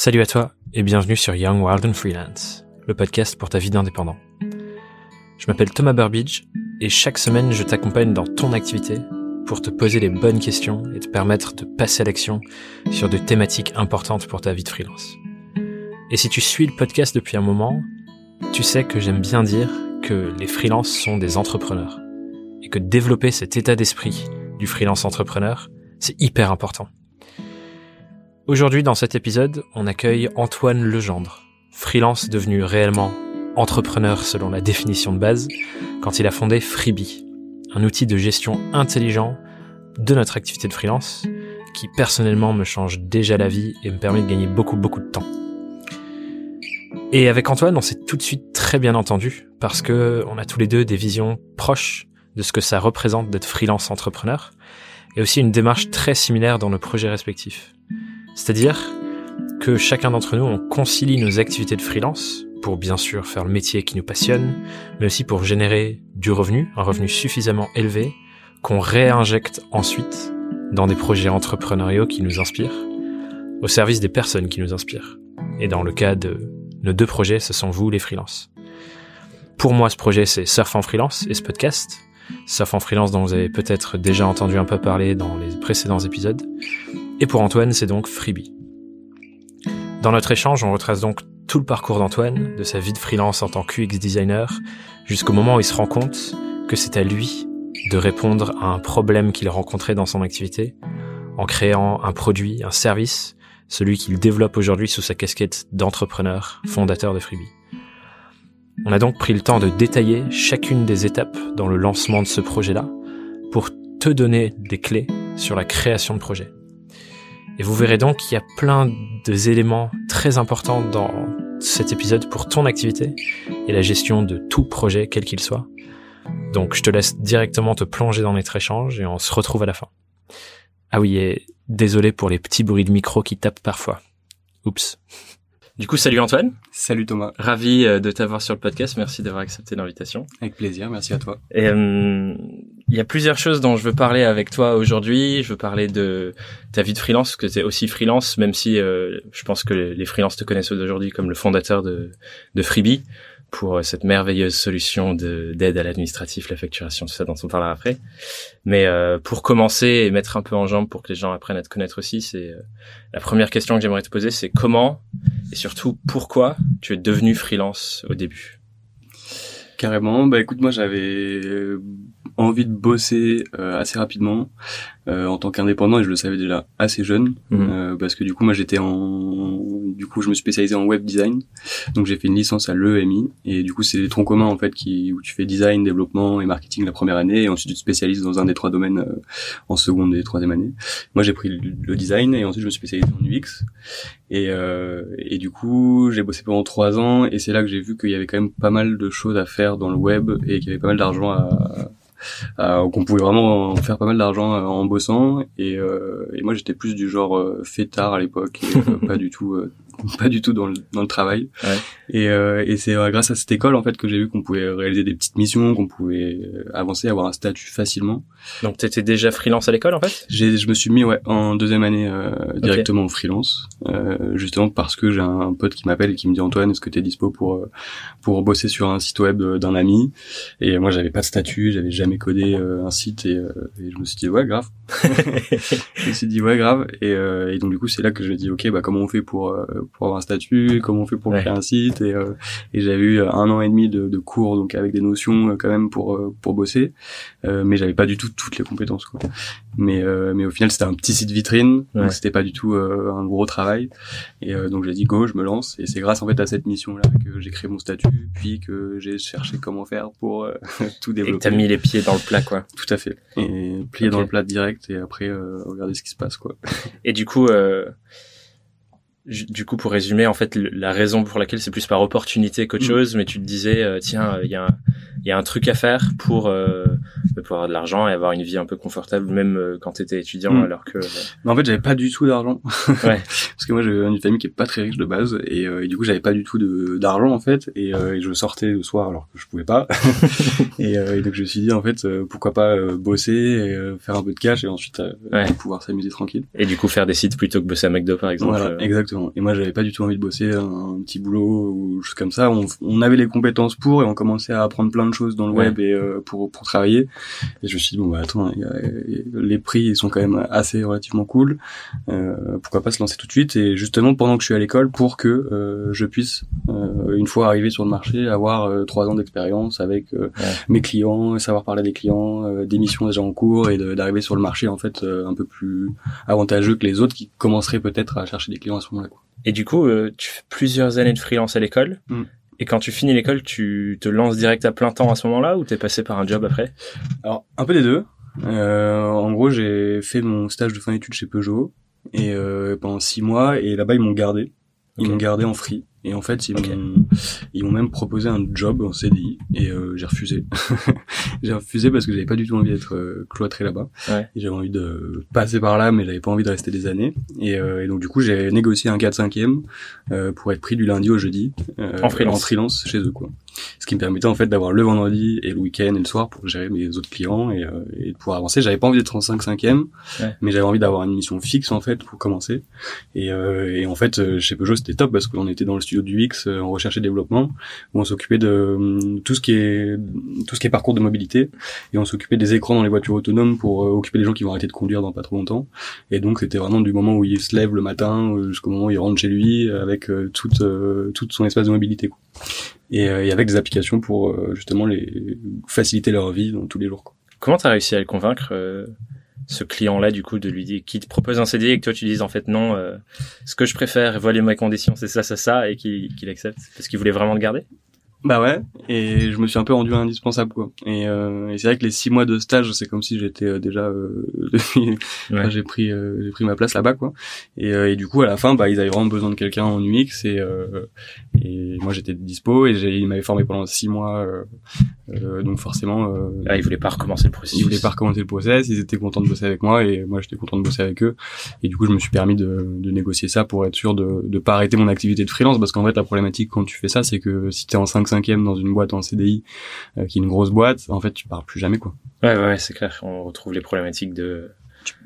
Salut à toi et bienvenue sur Young Wild and Freelance, le podcast pour ta vie d'indépendant. Je m'appelle Thomas Burbidge et chaque semaine je t'accompagne dans ton activité pour te poser les bonnes questions et te permettre de passer à l'action sur de thématiques importantes pour ta vie de freelance. Et si tu suis le podcast depuis un moment, tu sais que j'aime bien dire que les freelances sont des entrepreneurs et que développer cet état d'esprit du freelance entrepreneur, c'est hyper important. Aujourd'hui, dans cet épisode, on accueille Antoine Legendre, freelance devenu réellement entrepreneur selon la définition de base, quand il a fondé Freebie, un outil de gestion intelligent de notre activité de freelance, qui personnellement me change déjà la vie et me permet de gagner beaucoup beaucoup de temps. Et avec Antoine, on s'est tout de suite très bien entendu, parce que on a tous les deux des visions proches de ce que ça représente d'être freelance entrepreneur, et aussi une démarche très similaire dans nos projets respectifs. C'est-à-dire que chacun d'entre nous, on concilie nos activités de freelance pour bien sûr faire le métier qui nous passionne, mais aussi pour générer du revenu, un revenu suffisamment élevé qu'on réinjecte ensuite dans des projets entrepreneuriaux qui nous inspirent, au service des personnes qui nous inspirent. Et dans le cas de nos deux projets, ce sont vous les freelances. Pour moi, ce projet, c'est Surf en freelance et ce podcast. Surf en freelance dont vous avez peut-être déjà entendu un peu parler dans les précédents épisodes. Et pour Antoine, c'est donc Freebie. Dans notre échange, on retrace donc tout le parcours d'Antoine, de sa vie de freelance en tant qu'UX designer, jusqu'au moment où il se rend compte que c'est à lui de répondre à un problème qu'il rencontrait dans son activité, en créant un produit, un service, celui qu'il développe aujourd'hui sous sa casquette d'entrepreneur, fondateur de Freebie. On a donc pris le temps de détailler chacune des étapes dans le lancement de ce projet-là pour te donner des clés sur la création de projet. Et vous verrez donc qu'il y a plein d'éléments très importants dans cet épisode pour ton activité et la gestion de tout projet, quel qu'il soit. Donc je te laisse directement te plonger dans notre échange et on se retrouve à la fin. Ah oui, et désolé pour les petits bruits de micro qui tapent parfois. Oups. Du coup, salut Antoine. Salut Thomas. Ravi euh, de t'avoir sur le podcast. Merci d'avoir accepté l'invitation. Avec plaisir. Merci à toi. Et euh, il y a plusieurs choses dont je veux parler avec toi aujourd'hui. Je veux parler de ta vie de freelance, que tu es aussi freelance, même si euh, je pense que les freelances te connaissent aujourd'hui comme le fondateur de, de Freebie pour euh, cette merveilleuse solution d'aide à l'administratif, la facturation, tout ça dont on parlera après. Mais euh, pour commencer et mettre un peu en jambe pour que les gens apprennent à te connaître aussi, c'est euh, la première question que j'aimerais te poser, c'est comment et surtout pourquoi tu es devenu freelance au début? Carrément. Bah écoute, moi j'avais envie de bosser assez rapidement. Euh, en tant qu'indépendant et je le savais déjà assez jeune mhm. euh, parce que du coup moi j'étais en du coup je me suis spécialisé en web design donc j'ai fait une licence à l'EMI et du coup c'est des troncs communs en fait qui où tu fais design développement et marketing la première année et ensuite tu te spécialises dans un des trois domaines euh, en seconde et troisième année moi j'ai pris le, design et ensuite je me suis spécialisé en UX et et du coup j'ai bossé pendant trois ans et c'est là que j'ai vu qu'il y avait quand même pas mal de choses à faire dans le web et qu'il y avait pas mal d'argent à euh, qu'on pouvait vraiment faire pas mal d'argent euh, en bossant. Et, euh, et moi j'étais plus du genre euh, fêtard à l'époque et pas du tout pas du tout dans le, dans le travail. Ouais. Et, euh, et c'est euh, grâce à cette école en fait que j'ai vu qu'on pouvait réaliser des petites missions, qu'on pouvait euh, avancer, avoir un statut facilement. Donc tu étais déjà freelance à l'école en fait? J'ai, je me suis mis ouais en deuxième année euh, directement en freelance, justement parce que j'ai un pote qui m'appelle et qui me dit Antoine, est-ce que tu es dispo pour pour bosser sur un site web d'un ami? Et moi j'avais pas de statut, j'avais jamais codé un site et, et, je me suis dit ouais grave. je me suis dit ouais grave et, et donc du coup c'est là que je me dis ok bah comment on fait pour pour avoir un statut, comment on fait pour créer un site et, euh, et j'avais eu un an et demi de, de, cours donc avec des notions euh, quand même pour euh, pour bosser, mais j'avais pas du tout toutes les compétences quoi. Mais mais au final c'était un petit site vitrine donc c'était pas du tout un gros travail et donc j'ai dit go je me lance et c'est grâce en fait à cette mission là que j'ai créé mon statut puis que j'ai cherché comment faire pour tout développer. Et t'as mis les pieds dans le plat quoi. Tout à fait et plié dans le plat direct et après regarder ce qui se passe quoi. Et du coup du coup, pour résumer, en fait, la raison pour laquelle c'est plus par opportunité qu'autre mm. chose, mais tu te disais, euh, tiens, il y, a un, y a un truc à faire pour euh, de pouvoir avoir de l'argent et avoir une vie un peu confortable, même euh, quand tu étais étudiant, mm. alors que. Mais en fait, j'avais pas du tout d'argent. ouais. Parce que moi, j'ai une famille qui est pas très riche de base, et, euh, et du coup, j'avais pas du tout d'argent en fait, et, euh, et, je sortais le soir alors que je pouvais pas. et, et, donc, je me suis dit en fait, pourquoi pas bosser, et, faire un peu de cash, et ensuite pouvoir s'amuser tranquille. Et du coup, faire des sites plutôt que bosser à McDo, par exemple. Voilà, exactement. Et moi, j'avais pas du tout envie de bosser un, petit boulot ou juste comme ça. On, on, avait les compétences pour, et on commençait à apprendre plein de choses dans le web et pour pour travailler. Et je me suis dit bon bah attends, les prix ils sont quand même assez relativement cool. Euh, pourquoi pas se lancer tout de suite? Et justement pendant que je suis à l'école pour que euh, je puisse euh, une fois arrivé sur le marché avoir euh, trois ans d'expérience avec euh, mes clients, savoir parler des clients, des missions déjà en cours et d'arriver sur le marché en fait un peu plus avantageux que les autres qui commenceraient peut-être à chercher des clients à ce moment-là. Et du coup, tu fais plusieurs années de freelance à l'école. Mm. Et quand tu finis l'école, tu te lances direct à plein temps à ce moment-là ou t'es passé par un job après? Alors un peu des deux. Euh, en gros, j'ai fait mon stage de fin d'études chez Peugeot et euh, pendant six mois et là-bas ils m'ont gardé. Ils m'ont gardé en free. Et en fait, ils m'ont ils m'ont même proposé un job en CDI et euh, j'ai refusé. j'ai refusé parce que j'avais pas du tout envie d'être euh, cloîtré là-bas. Ouais. J'avais envie de passer par là, mais j'avais pas envie de rester des années. Et, euh, et donc du coup, j'ai négocié un 4 5 e pour être pris du lundi au jeudi en freelance. en freelance chez eux quoi ce qui me permettait en fait d'avoir le vendredi et le week-end et le soir pour gérer mes autres clients et, euh, et de pouvoir avancer. J'avais pas envie d'être en 5 5 e mais j'avais envie d'avoir une mission fixe en fait pour commencer. Et, euh, et en fait, euh, chez Peugeot, c'était top parce qu'on était dans le studio du X en recherche et développement où on s'occupait de tout ce qui est tout ce qui est parcours de mobilité et on s'occupait des écrans dans les voitures autonomes pour occuper les gens qui vont arrêter de conduire dans pas trop longtemps. Et donc c'était vraiment du moment où il se lève le matin jusqu'au moment où il rentre chez lui avec toute toute son espace de mobilité. Quoi et, euh, et, avec des applications pour euh, justement les faciliter leur vie dans tous les jours. Quoi. Comment t'as réussi à le convaincre euh, ce client-là du coup de lui dire qui te propose un CD et que toi tu dises en fait non, ce que je préfère, voilà mes conditions, c'est ça, ça, ça, et qu'il accepte? Parce qu'il voulait vraiment le garder? Bah ouais, et je me suis un peu rendu indispensable quoi. Et, euh, et c'est vrai que les six mois de stage, c'est comme si j'étais euh, déjà euh, j'ai pris euh, j'ai pris ma place là-bas quoi. Et, et, du coup à la fin, bah ils avaient vraiment besoin de quelqu'un en UX et et moi j'étais dispo et ils m'avaient formé pendant six mois, donc forcément. ah, ils voulaient pas recommencer le processus. Ils voulaient pas recommencer le process, ils étaient contents de bosser avec moi et moi j'étais content de bosser avec eux. Et du coup je me suis permis de, de négocier ça pour être sûr de de pas arrêter mon activité de freelance parce qu'en fait la problématique quand tu fais ça, c'est que si t'es en 5 cinquième dans une boîte en CDI euh, qui est une grosse boîte, en fait, tu pars plus jamais quoi. Ouais, ouais, c'est clair. On retrouve les problématiques de.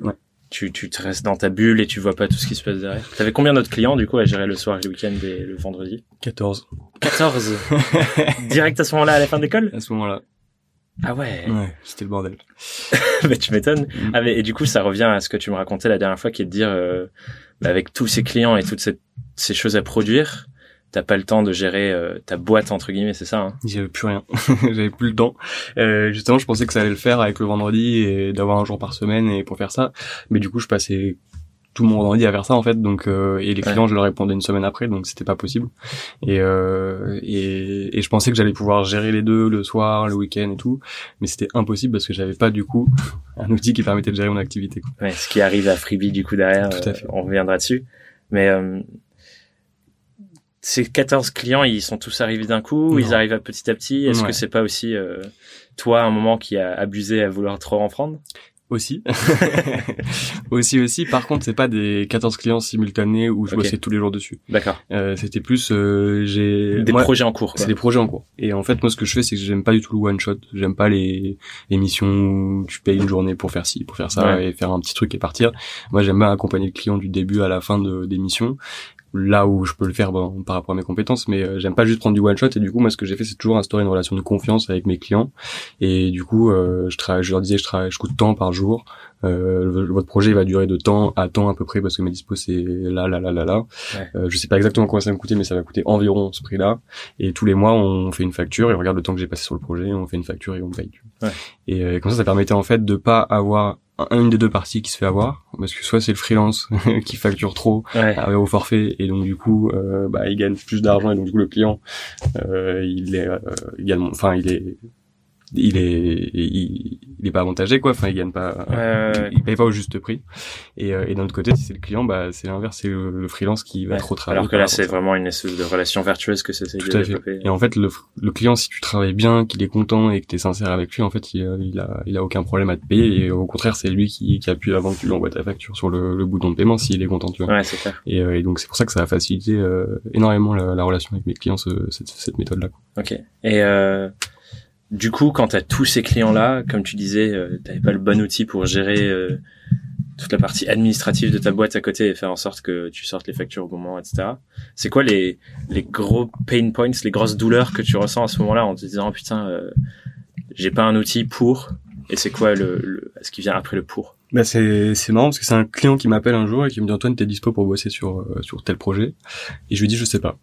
Ouais. Tu, tu te restes dans ta bulle et tu vois pas tout ce qui se passe derrière. T'avais combien d'autres clients du coup à gérer le soir le week-end et le vendredi? 14. 14 Direct à ce moment-là à la fin d'école À ce moment-là. Ah ouais. Ouais, c'était le bordel. mais tu m'étonnes. Mm. Ah mais et du coup ça revient à ce que tu me racontais la dernière fois qui est de dire euh, bah, avec tous ces clients et toutes ces, ces choses à produire, t'as pas le temps de gérer euh, ta boîte entre guillemets, c'est ça hein? J'avais plus rien, j'avais plus le temps. Euh, justement, je pensais que ça allait le faire avec le vendredi et d'avoir un jour par semaine et pour faire ça, mais du coup, je passais tout mon vendredi à faire ça en fait. Donc euh, et les clients je leur répondais une semaine après donc c'était pas possible. Et, euh, et et je pensais que j'allais pouvoir gérer les deux le soir le week-end et tout. Mais c'était impossible parce que j'avais pas du coup un outil qui permettait de gérer mon activité quoi. Ouais, ce qui arrive à Freebie du coup derrière tout à fait. on reviendra dessus. Mais ces 14 clients, ils sont tous arrivés d'un coup, ils arrivent à petit à petit. Est-ce que c'est pas aussi euh, toi, un moment qui a abusé à vouloir trop en prendre aussi. aussi, aussi. Par contre, c'est pas des 14 clients simultanés où je bossais tous les jours dessus. D'accord. Euh, c'était plus, euh, j'ai... Des projets en cours. C'est des projets en cours. Et en fait, moi, ce que je fais, c'est que j'aime pas du tout le one shot. J'aime pas les, les missions où tu payes une journée pour faire ci, pour faire ça et faire un petit truc et partir. Moi, j'aime bien accompagner le client du début à la fin de, des missions là où je peux le faire bon, par rapport à mes compétences mais euh, j'aime pas juste prendre du one shot et du coup moi ce que j'ai fait c'est toujours instaurer une relation de confiance avec mes clients. Et du coup euh, je travaille je leur disais je travaille je coûte temps par jour. Euh, votre projet va durer de temps à temps à peu près parce que mes dispos c'est là là là là là. Euh, je sais pas exactement combien ça va me coûter mais ça va coûter environ ce prix là et tous les mois on fait une facture et on regarde le temps que j'ai passé sur le projet on fait une facture et on paye ouais. et euh, comme ça ça permettait en fait de pas avoir une des deux parties qui se fait avoir parce que soit c'est le freelance qui facture trop ouais. au forfait et donc du coup euh, bah il gagne plus d'argent et donc du coup le client euh, il est également enfin il est il est il, il, est pas avantagé quoi. Enfin il gagne pas il, paye pas au juste prix. Et, euh, et d'un autre côté si c'est le client bah c'est l'inverse. C'est le, freelance qui va trop travailler. Alors que là c'est vraiment une espèce de relation vertueuse que c'est de développer. Et en fait le, le client si tu travailles bien qu'il est content et que tu es sincère avec lui en fait il, il, a il a aucun problème à te payer. Et au contraire c'est lui qui, qui appuie avant que tu lui envoies ta facture sur le, le bouton de paiement s'il est content tu vois. Ouais, c'est clair. Et, euh, et, donc c'est pour ça que ça a facilité euh, énormément la, la, relation avec mes clients ce, cette, cette méthode là ok. Et euh, du coup, quand tu tous ces clients-là, comme tu disais, euh, tu pas le bon outil pour gérer euh, toute la partie administrative de ta boîte à côté et faire en sorte que tu sortes les factures au bon moment, etc. C'est quoi les, gros pain points, les grosses douleurs que tu ressens à ce moment-là en te disant oh, putain, euh, j'ai pas un outil pour et c'est quoi le, ce qui vient après le pour? Bah c'est c'est marrant parce que c'est un client qui m'appelle un jour et qui me dit Antoine t'es dispo pour bosser sur euh, sur tel projet? Et je lui dis je sais pas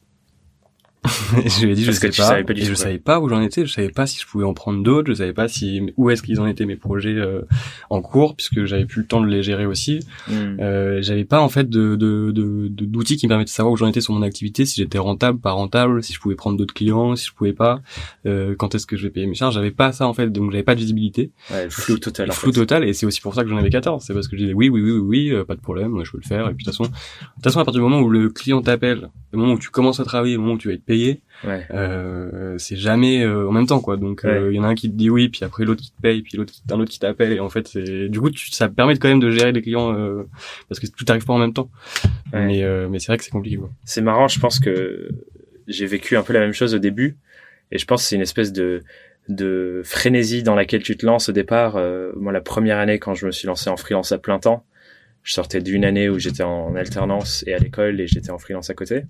je lui ai dit je sais pas, et je savais pas où j'en étais, je savais pas si je pouvais en prendre d'autres, je savais pas si où est-ce qu'ils en étaient mes projets euh, en cours puisque j'avais plus le temps de les gérer aussi. Hmm. Euh, j'avais pas en fait de de d'outils qui me permettaient de savoir où j'en étais sur mon activité, si j'étais rentable, pas rentable, si je pouvais prendre d'autres clients, si je pouvais pas, euh, quand est-ce que je vais payer mes charges, j'avais pas ça en fait, donc j'avais pas de visibilité. Ouais, flou total. Flou total et c'est aussi pour ça que j'en avais 14, c'est parce que je disais oui oui oui oui, oui euh, pas de problème, je peux le faire et puis de toute façon de toute façon à partir du moment où le client t'appelle, le moment où tu commences à travailler, le moment où tu vas être payé Ouais. Euh, c'est jamais euh, en même temps quoi. Donc il euh, y en a un qui te dit oui, puis après l'autre qui te paye, puis l'autre un autre qui t'appelle et en fait c'est du coup tu, ça permet quand même de gérer les clients euh, parce que tout arrive pas en même temps. Mais mais c'est vrai que c'est compliqué. C'est marrant, je pense que j'ai vécu un peu la même chose au début et je pense que c'est une espèce de de frénésie dans laquelle tu te lances au départ. moi la première année quand je me suis lancé en freelance à plein temps, je sortais d'une année où j'étais en alternance et à l'école et j'étais en freelance à côté.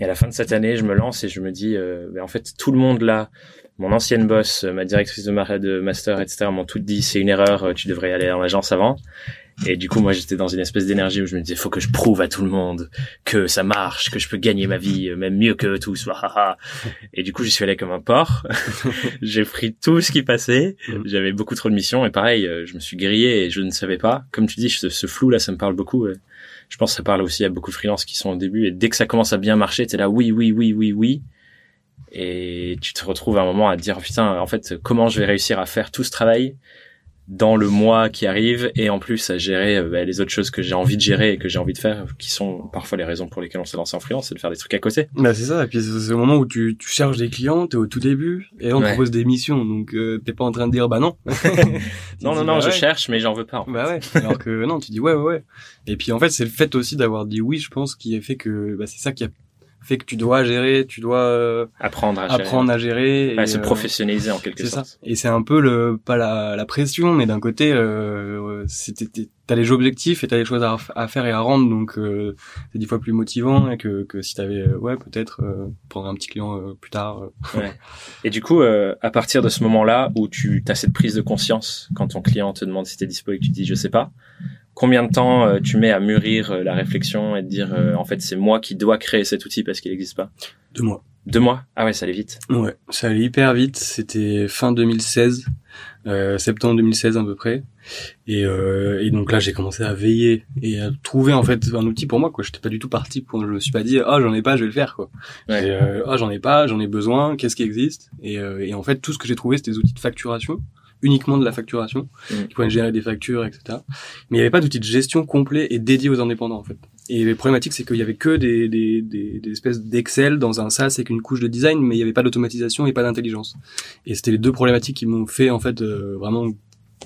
Et à la fin de cette année, je me lance et je me dis, euh, ben, en fait, tout le monde là, mon ancienne boss, ma directrice de, de master, etc., m'ont tout dit, c'est une erreur, euh, tu devrais aller en agence avant. Et du coup, moi, j'étais dans une espèce d'énergie où je me disais, faut que je prouve à tout le monde que ça marche, que je peux gagner ma vie, euh, même mieux que tous. et du coup, je suis allé comme un porc. J'ai pris tout ce qui passait. Mm. J'avais beaucoup trop de missions et pareil, je me suis grillé et je ne savais pas. Comme tu dis, ce, ce flou là, ça me parle beaucoup je pense que ça parle aussi à beaucoup de freelances qui sont au début et dès que ça commence à bien marcher, t'es là oui, oui, oui, oui, oui. Et tu te retrouves à un moment à dire putain, en fait, comment je vais réussir à faire tout ce travail? Dans le mois qui arrive et en plus à gérer euh, bah, les autres choses que j'ai envie de gérer et que j'ai envie de faire qui sont parfois les raisons pour lesquelles on s'est lancé en freelance c'est de faire des trucs à côté. Bah c'est ça. Et puis c'est au moment où tu, tu cherches des clients t'es au tout début et on te propose des missions. Donc euh, t'es pas en train de dire bah non. Non non non bah je cherche mais j'en veux pas bah ouais. alors que non tu dis ouais ouais ouais. Et puis en fait c'est le fait aussi d'avoir dit oui je pense qui a fait que bah, c'est ça qui a fait que tu dois gérer, tu dois euh, apprendre à apprendre gérer. à gérer, et, se euh, professionnaliser en quelque sorte. Ça. Et c'est un peu le pas la, la pression, mais d'un côté, euh, t'as les objectifs et t'as les choses à, à, faire et à rendre, donc euh, c'est dix fois plus motivant et que, que si t'avais euh, ouais peut-être prendre un petit client plus tard. Ouais. Et du coup, à partir de ce moment-là où tu as cette prise de conscience quand ton client te demande si t'es dispo et que tu dis je sais pas, combien de temps euh, tu mets à mûrir euh, la réflexion et te dire euh, en fait c'est moi qui dois créer cet outil parce qu'il n'existe pas? Deux mois. Deux mois? Ah ouais, ça allait vite. Ouais, ça allait hyper vite. C'était fin 2016, euh, septembre 2016 à peu près. Et, et donc là, j'ai commencé à veiller et à trouver en fait un outil pour moi. Quoi, j'étais pas du tout parti pour. Je me suis pas dit ah j'en ai pas, je vais le faire quoi. Ouais. ah j'en ai pas, j'en ai besoin. Qu'est-ce qui existe? Et, et en fait tout ce que j'ai trouvé c'était des outils de facturation uniquement de la facturation, mmh. qui pouvaient gérer des factures, etc. Mais il n'y avait pas d'outil de gestion complet et dédié aux indépendants, en fait. Et les problématiques, c'est qu'il y avait que des, des, des, des espèces d'Excel dans un SaaS avec une couche de design, mais il n'y avait pas d'automatisation et pas d'intelligence. Et c'était les deux problématiques qui m'ont fait, en fait, euh, vraiment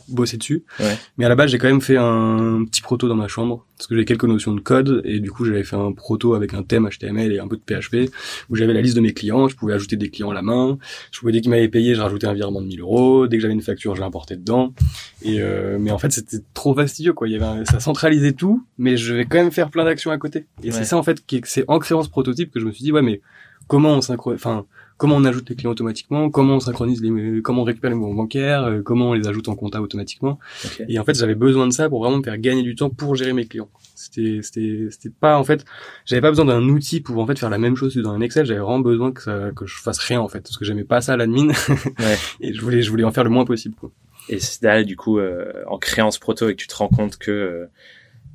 bosser dessus. Ouais. Mais à la base, j'ai quand même fait un petit proto dans ma chambre parce que j'avais quelques notions de code et du coup, j'avais fait un proto avec un thème HTML et un peu de PHP où j'avais la liste de mes clients, je pouvais ajouter des clients à la main, je pouvais dès qu'ils m'avaient payé, je rajoutais un virement de 1000 euros, dès que j'avais une facture, je l'importais dedans. Et euh, mais en fait, c'était trop fastidieux quoi. Il y avait ça centralisait tout, mais je vais quand même faire plein d'actions à côté. Et c'est ça en fait qui c'est en créant ce prototype que je me suis dit ouais mais comment on synchronise enfin comment on ajoute les clients automatiquement, comment on synchronise les, comment on récupère les mouvements bancaires, euh, comment on les ajoute en compta automatiquement. Et en fait, j'avais besoin de ça pour vraiment me faire gagner du temps pour gérer mes clients. C'était, c'était, c'était pas en fait, j'avais pas besoin d'un outil pour en fait faire la même chose que dans un Excel. J'avais vraiment besoin que ça, que je fasse rien en fait, parce que j'aimais pas ça l'admin. ouais. et je voulais, je voulais en faire le moins possible. Quoi. Et c'est là, du coup, euh, en créant ce proto et que tu te rends compte que euh,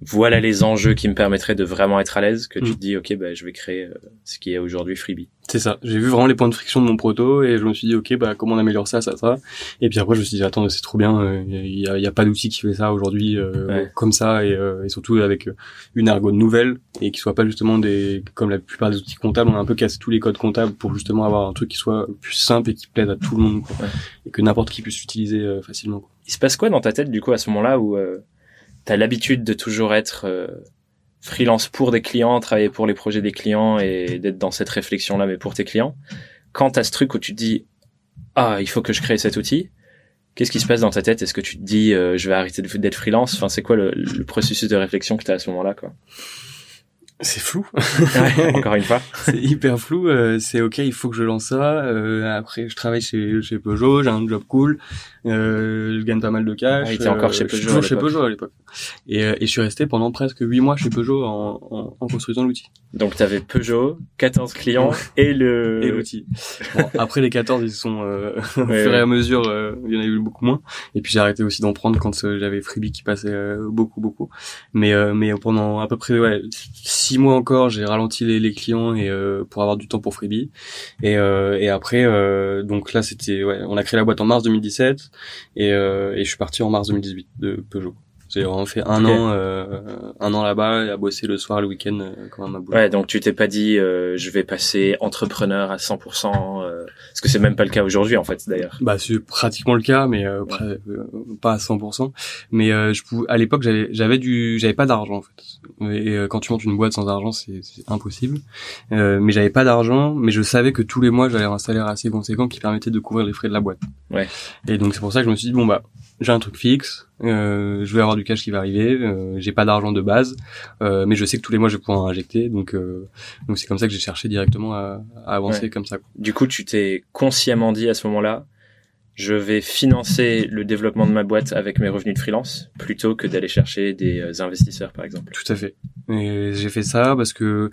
voilà les enjeux qui me permettraient de vraiment être à l'aise que tu mm. te dis ok bah je vais créer euh, ce qui est aujourd'hui Freebie. C'est ça. J'ai vu vraiment les points de friction de mon proto et je me suis dit ok bah comment on améliore ça ça ça. Et puis après je me suis dit attends c'est trop bien. Il euh, y, a, y, a, pas d'outil qui fait ça aujourd'hui euh, comme ça et, et, surtout avec une ergo nouvelle et qui soit pas justement des comme la plupart des outils comptables on a un peu cassé tous les codes comptables pour justement avoir un truc qui soit plus simple et qui plaise à tout le monde et que n'importe qui puisse l'utiliser facilement. Quoi. Il se passe quoi dans ta tête du coup à ce moment-là où t'as l'habitude de toujours être euh, freelance pour des clients, travailler pour les projets des clients et d'être dans cette réflexion-là, mais pour tes clients. Quand t'as ce truc où tu te dis, ah, il faut que je crée cet outil, qu'est-ce qui se passe dans ta tête? Est-ce que tu te dis, euh, je vais arrêter d'être freelance? Enfin, c'est quoi le, le, processus de réflexion que t'as à ce moment-là, quoi? C'est flou. encore une fois. c'est hyper flou. Euh, c'est ok, il faut que je lance ça. Euh, après, je travaille chez, chez Peugeot, j'ai un job cool. Euh, je gagne pas mal de cash. Ah, était encore chez Peugeot. toujours chez Peugeot à l'époque. Et, et, je suis resté pendant presque huit mois chez Peugeot en, en, en construisant l'outil. Donc tu avais Peugeot, 14 clients et le et l'outil. Bon, après les 14, ils sont euh, au fur et à mesure, il y en a eu beaucoup moins. Et puis j'ai arrêté aussi d'en prendre quand j'avais Freebie qui passait beaucoup beaucoup. Mais mais pendant à peu près ouais six mois encore, j'ai ralenti les, les, clients et euh, pour avoir du temps pour Freebie. Et, euh, et après, euh, donc là, c'était, ouais, on a créé la boîte en mars 2017 et, et je suis parti en mars 2018 de Peugeot. J'ai vraiment fait un an, euh, un an là-bas, à bosser le soir, le week-end, euh, comme un Ouais, donc tu t'es pas dit, euh, je vais passer entrepreneur à 100%, euh, parce que c'est même pas le cas aujourd'hui en fait, d'ailleurs. Bah c'est pratiquement le cas, mais euh, pas à 100%. Mais je pouvais, à l'époque, j'avais, j'avais du, j'avais pas d'argent en fait. Et quand tu montes une boîte sans argent, c'est impossible. mais j'avais pas d'argent, mais je savais que tous les mois, j'allais avoir un salaire assez conséquent qui permettait de couvrir les frais de la boîte. Ouais. Et donc c'est pour ça que je me suis dit bon bah j'ai un truc fixe, euh, je vais avoir du cash qui va arriver, euh, j'ai pas d'argent de base, euh, mais je sais que tous les mois je vais pouvoir injecter, donc euh, donc c'est comme ça que j'ai cherché directement à, à avancer comme ça. Du coup, tu t'es consciemment dit à ce moment-là, je vais financer le développement de ma boîte avec mes revenus de freelance plutôt que d'aller chercher des euh, investisseurs par exemple. Tout à fait. Et j'ai fait ça parce que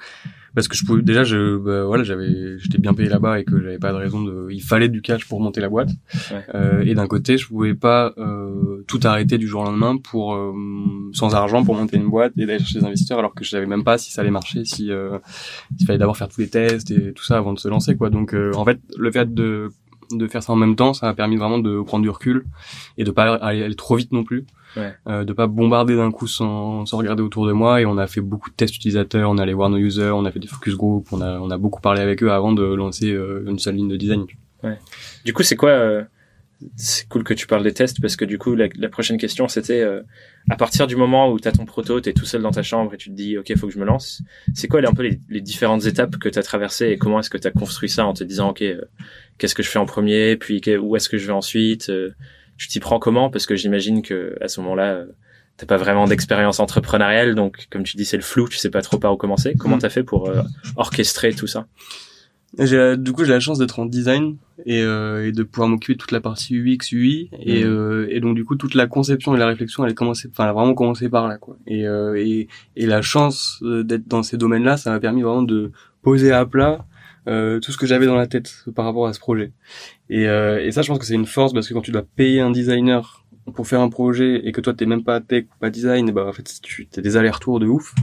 parce que je pouvais déjà je bah, voilà j'avais j'étais bien payé là-bas et que j'avais pas de raison de il fallait du cash pour monter la boîte. Euh, et d'un côté je pouvais pas euh, tout arrêter du jour au lendemain pour euh, sans argent pour monter une boîte et d'aller chercher des investisseurs alors que je savais même pas si ça allait marcher si euh, il fallait d'abord faire tous les tests et tout ça avant de se lancer quoi. Donc euh, en fait le fait de de faire ça en même temps ça m'a permis vraiment de prendre du recul et de pas aller trop vite non plus ouais. euh, de pas bombarder d'un coup sans, sans regarder autour de moi et on a fait beaucoup de tests utilisateurs on est allé voir nos users on a fait des focus group on a on a beaucoup parlé avec eux avant de lancer euh, une seule ligne de design ouais. du coup c'est quoi euh, c'est cool que tu parles des tests parce que du coup la, la prochaine question c'était euh, à partir du moment où tu as ton proto, tu es tout seul dans ta chambre et tu te dis OK, faut que je me lance. C'est quoi un peu les, les différentes étapes que tu as traversées et comment est-ce que tu as construit ça en te disant OK, qu'est-ce que je fais en premier, puis où est-ce que je vais ensuite tu t'y prends comment? Parce que j'imagine que à ce moment-là, euh, t'as pas vraiment d'expérience entrepreneuriale, donc comme tu dis, c'est le flou, tu sais pas trop par où commencer. Comment mm. t'as fait pour euh, orchestrer tout ça? J'ai du coup j'ai la chance d'être en design et, euh, et de pouvoir m'occuper de toute la partie UX UI et, mm. euh, et donc du coup toute la conception et la réflexion elle a commencé enfin elle a vraiment commencé par là quoi et euh, et, et la chance d'être dans ces domaines là ça m'a permis vraiment de poser à plat euh, tout ce que j'avais dans la tête par rapport à ce projet. Et, euh, et ça, je pense que c'est une force parce que quand tu dois payer un designer pour faire un projet et que toi t'es même pas tech ou pas design, bah en fait tu as des allers-retours de ouf.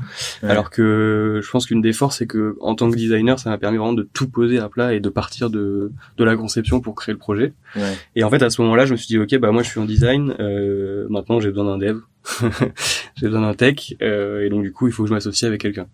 Alors que je pense qu'une des forces c'est que en tant que designer, ça m'a permis vraiment de tout poser à plat et de partir de de la conception pour créer le projet. Ouais. Et en fait à ce moment-là, je me suis dit ok bah moi je suis en design, euh, maintenant j'ai besoin d'un dev, j'ai besoin d'un tech euh, et donc du coup il faut que je m'associe avec quelqu'un.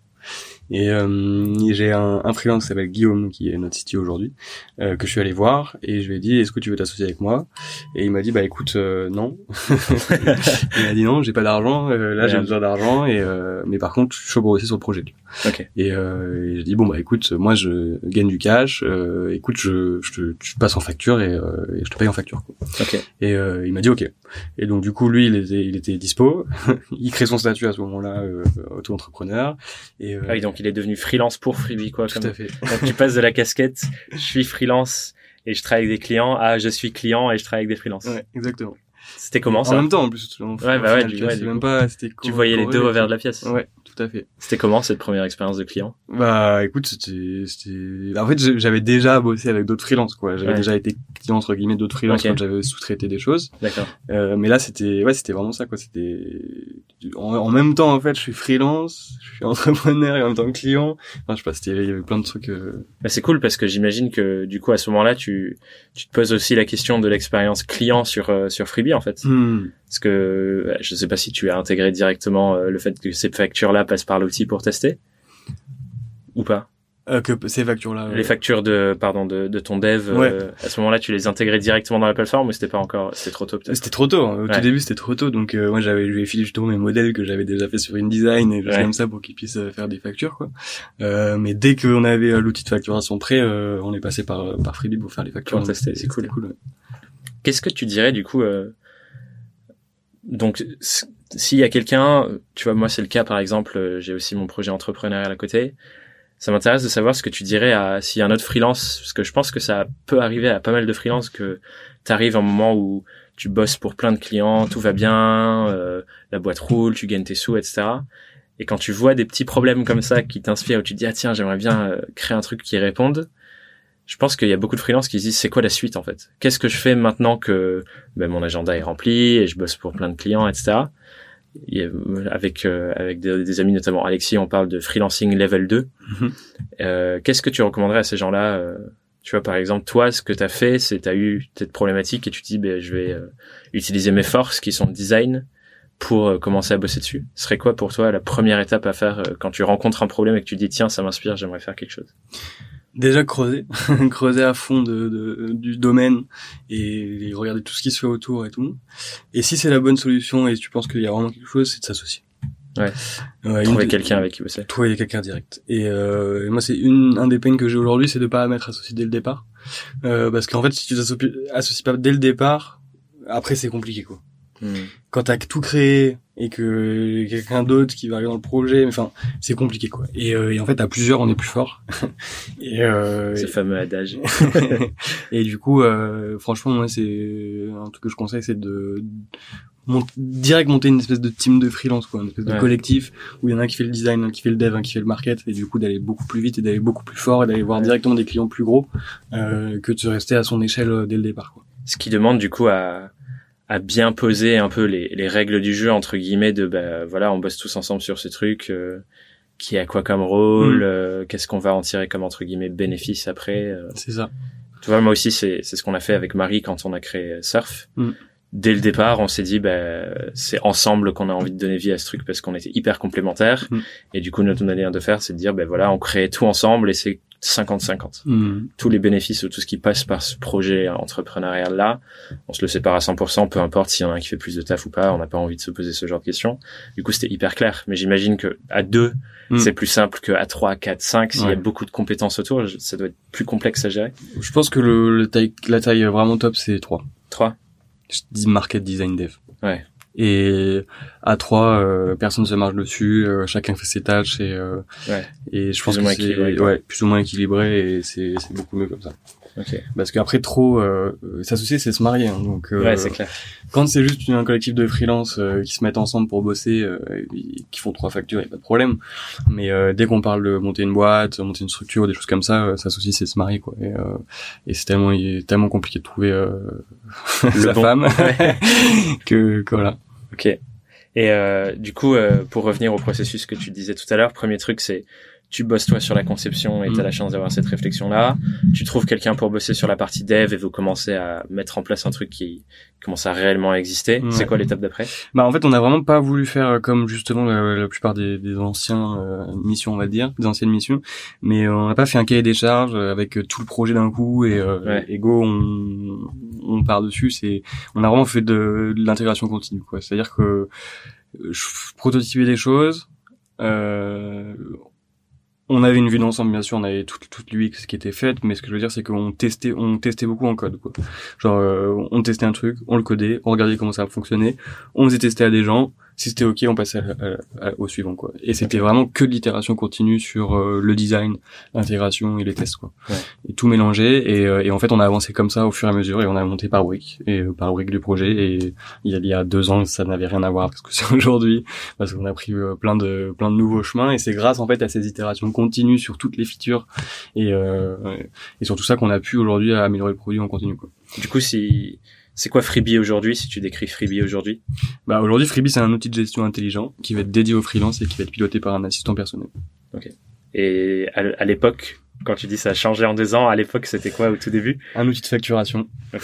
Et euh, j'ai un, un, freelance qui s'appelle Guillaume, qui est notre CTO aujourd'hui, euh, que je suis allé voir et je lui ai dit est-ce que tu veux t'associer avec moi? Et il m'a dit bah écoute euh, non. il m'a dit non, j'ai pas d'argent, euh, là j'ai besoin d'argent et euh, mais par contre je suis chaud pour bosser sur le projet. Okay. Et, et j'ai dit bon bah écoute moi je gagne du cash, écoute je, je, je, passe en facture et, et, je te paye en facture. Quoi. Okay. Et il m'a dit ok. Et donc du coup lui il était il était dispo, il crée son statut à ce moment-là auto-entrepreneur et ah donc il est devenu freelance pour Freebie, quoi. Tout à fait. Donc tu passes de la casquette, je suis freelance et je travaille avec des clients, à je suis client et je travaille avec des freelances. Ouais, exactement. C'était comment ça En même temps, en plus. ouais, bah ouais, tu, même pas, tu voyais les deux revers de la pièce. Ouais, tout à fait. C'était comment cette première expérience de client? Bah, écoute, c'était, c'était. En fait, j'avais déjà bossé avec d'autres freelances, quoi. J'avais déjà été client entre guillemets d'autres freelances quand j'avais sous-traité des choses. D'accord. Euh, mais là, c'était, ouais, c'était vraiment ça, quoi. C'était en, même temps, en fait, je suis freelance, je suis entrepreneur et en même temps client. Enfin, je sais pas, c'était, il y avait plein de trucs. Euh... Bah, c'est cool parce que j'imagine que du coup, à ce moment-là, tu, tu te poses aussi la question de l'expérience client sur euh, sur Freebie, en fait. Hmm. Parce que je sais pas si tu as intégré directement euh, le fait que ces factures-là passent par l'outil pour tester ou pas. Euh, que ces factures-là. Les factures de, pardon, de, de ton dev, euh, à ce moment-là, tu les intégrais directement dans la plateforme ou c'était pas encore, c'était trop tôt peut-être? C'était trop tôt. Hein. Au tout début, c'était trop tôt. Donc euh, moi, j'avais, je lui ai filé justement mes modèles que j'avais déjà fait sur InDesign et choses comme ça pour qu'ils puissent faire des factures, quoi. mais dès qu'on avait l'outil de facturation prêt, on est passé par par Freebie pour faire les factures. Pour tester, c'est cool. cool Qu'est-ce que tu dirais du coup Donc, s'il y a quelqu'un, tu vois, moi c'est le cas par exemple, j'ai aussi mon projet entrepreneurial à côté ça m'intéresse de savoir ce que tu dirais à a un autre freelance, parce que je pense que ça peut arriver à pas mal de freelance que tu arrives un moment où tu bosses pour plein de clients, tout va bien, euh, la boîte roule, tu gagnes tes sous, etc. Et quand tu vois des petits problèmes comme ça qui t'inspirent, où tu dis ah tiens j'aimerais bien euh, créer un truc qui réponde, je pense qu'il y a beaucoup de freelances qui se disent c'est quoi la suite en fait? Qu'est-ce que je fais maintenant que ben, mon agenda est rempli et je bosse pour plein de clients, etc avec euh, avec des, amis notamment Alexis on parle de freelancing level 2 mhm. euh, qu'est-ce que tu recommanderais à ces gens-là euh, tu vois par exemple toi ce que tu as fait c'est tu as eu cette problématique et tu te dis ben je vais euh, utiliser mes forces qui sont design pour commencer à bosser dessus. Ce serait quoi pour toi la première étape à faire quand tu rencontres un problème et que tu te dis tiens ça m'inspire j'aimerais faire quelque chose? Déjà creuser, creuser à fond de, de, du domaine et, regarder tout ce qui se fait autour et tout. Et si c'est la bonne solution et tu penses qu'il y a vraiment quelque chose, c'est de s'associer. Ouais. ouais Trouver quelqu'un avec qui bosser. Trouver quelqu'un direct. Et, euh, moi, c'est une un des peines que j'ai aujourd'hui, c'est de pas mettre associé dès le départ, euh, parce qu'en fait, si tu t'associes pas dès le départ, après c'est compliqué quoi. Hmm. Quand t'as tout créé et que quelqu'un d'autre qui va arriver dans le projet, enfin, c'est compliqué quoi. Et, euh, et, en fait, à plusieurs, on est plus fort. et euh, ce fameux adage. et du coup, euh, franchement, moi, c'est un truc que je conseille, c'est de direct monter une espèce de team de freelance quoi, une espèce de collectif où il y en a un qui fait le design, un qui fait le dev, un qui fait le market, et du coup d'aller beaucoup plus vite et d'aller beaucoup plus fort et d'aller voir directement des clients plus gros euh, que de rester à son échelle euh, dès le départ. Quoi. Ce qui demande du coup à à bien poser un peu les, les règles du jeu entre guillemets de bah voilà on bosse tous ensemble sur ce truc euh, qui a quoi comme rôle mm. euh, qu'est-ce qu'on va en tirer comme entre guillemets bénéfice après euh. c'est ça tu vois moi aussi c'est c'est ce qu'on a fait avec Marie quand on a créé Surf mm. Dès le départ on s'est dit bah c'est ensemble qu'on a envie de donner vie à ce truc parce qu'on était hyper complémentaires mm. et du coup notre manière de faire c'est de dire ben voilà on crée tout ensemble et c'est 50-50. Hmm. Tous les bénéfices ou tout ce qui passe par ce projet entrepreneurial là, on se le sépare à 100%, peu importe s'il y en a un qui fait plus de taf ou pas, on n'a pas envie de se poser ce genre de questions. Du coup, c'était hyper clair. Mais j'imagine que à deux, hmm. c'est plus simple qu'à 3, 4, 5. S'il y a beaucoup de compétences autour, ça doit être plus complexe à gérer. Je pense que le, taille, la taille vraiment top, c'est 3. 3. Je dis market design dev. Ouais et à trois euh, personne se marche dessus euh, chacun fait ses tâches et euh, ouais. et je pense que c'est ouais, plus ou moins équilibré et c'est c'est beaucoup mieux comme ça okay. parce qu'après trop euh, s'associer c'est se marier hein, donc euh, ouais, c'est clair. quand c'est juste un collectif de freelance qui se mettent ensemble pour bosser qui font trois factures y a pas de problème. Mais dès qu'on parle de monter une boîte monter une structure des choses comme ça s'associer c'est se marier quoi. Et, et c'est tellement tellement compliqué de trouver sa femme que, que voilà. Ok. Et euh, du coup, euh, pour revenir au processus que tu disais tout à l'heure, premier truc, c'est tu bosses toi sur la conception et tu as mm. la chance d'avoir cette réflexion là. Tu trouves quelqu'un pour bosser sur la partie dev et vous commencez à mettre en place un truc qui commence à réellement exister. C'est quoi l'étape d'après? Bah en fait, on n'a vraiment pas voulu faire euh, comme justement la, plupart des, des anciens euh, missions, on va dire, des anciennes missions, mais on n'a pas fait un cahier des charges avec tout le projet d'un coup et, et go, on, on part dessus. C'est on a vraiment fait de, de l'intégration continue, quoi. C'est-à-dire que je prototypais des choses. Euh, on avait une vue d'ensemble, bien sûr, on avait toute, toute l'UX qui était faite, mais ce que je veux dire, c'est qu'on testait, on testait beaucoup en code, quoi. Genre, euh, on testait un truc, on le codait, on regardait comment ça fonctionnait, on faisait tester à des gens, Si c'était ok, on passait au suivant quoi. Et c'était vraiment que de l'itération continue sur euh, le design, l'intégration et les tests quoi. Ouais. Et tout mélangé et, euh, et, en fait on a avancé comme ça au fur et à mesure et on a monté par brique et euh, par brique du projet et il y, a, il y a deux ans ça n'avait rien à voir parce que c'est aujourd'hui parce qu'on a pris plein de plein de nouveaux chemins et c'est grâce en fait à ces itérations continues sur toutes les features et et sur tout ça qu'on a pu aujourd'hui améliorer le produit en continu quoi. Du coup si c'est quoi Freebie aujourd'hui, si tu décris Freebie aujourd'hui? Bah aujourd'hui, Freebie c'est un outil de gestion intelligent qui va être dédié aux freelance et qui va être piloté par un assistant personnel. Ok. Et à, l'époque, quand tu dis ça a changé en deux ans, à l'époque c'était quoi au tout début Un outil de facturation.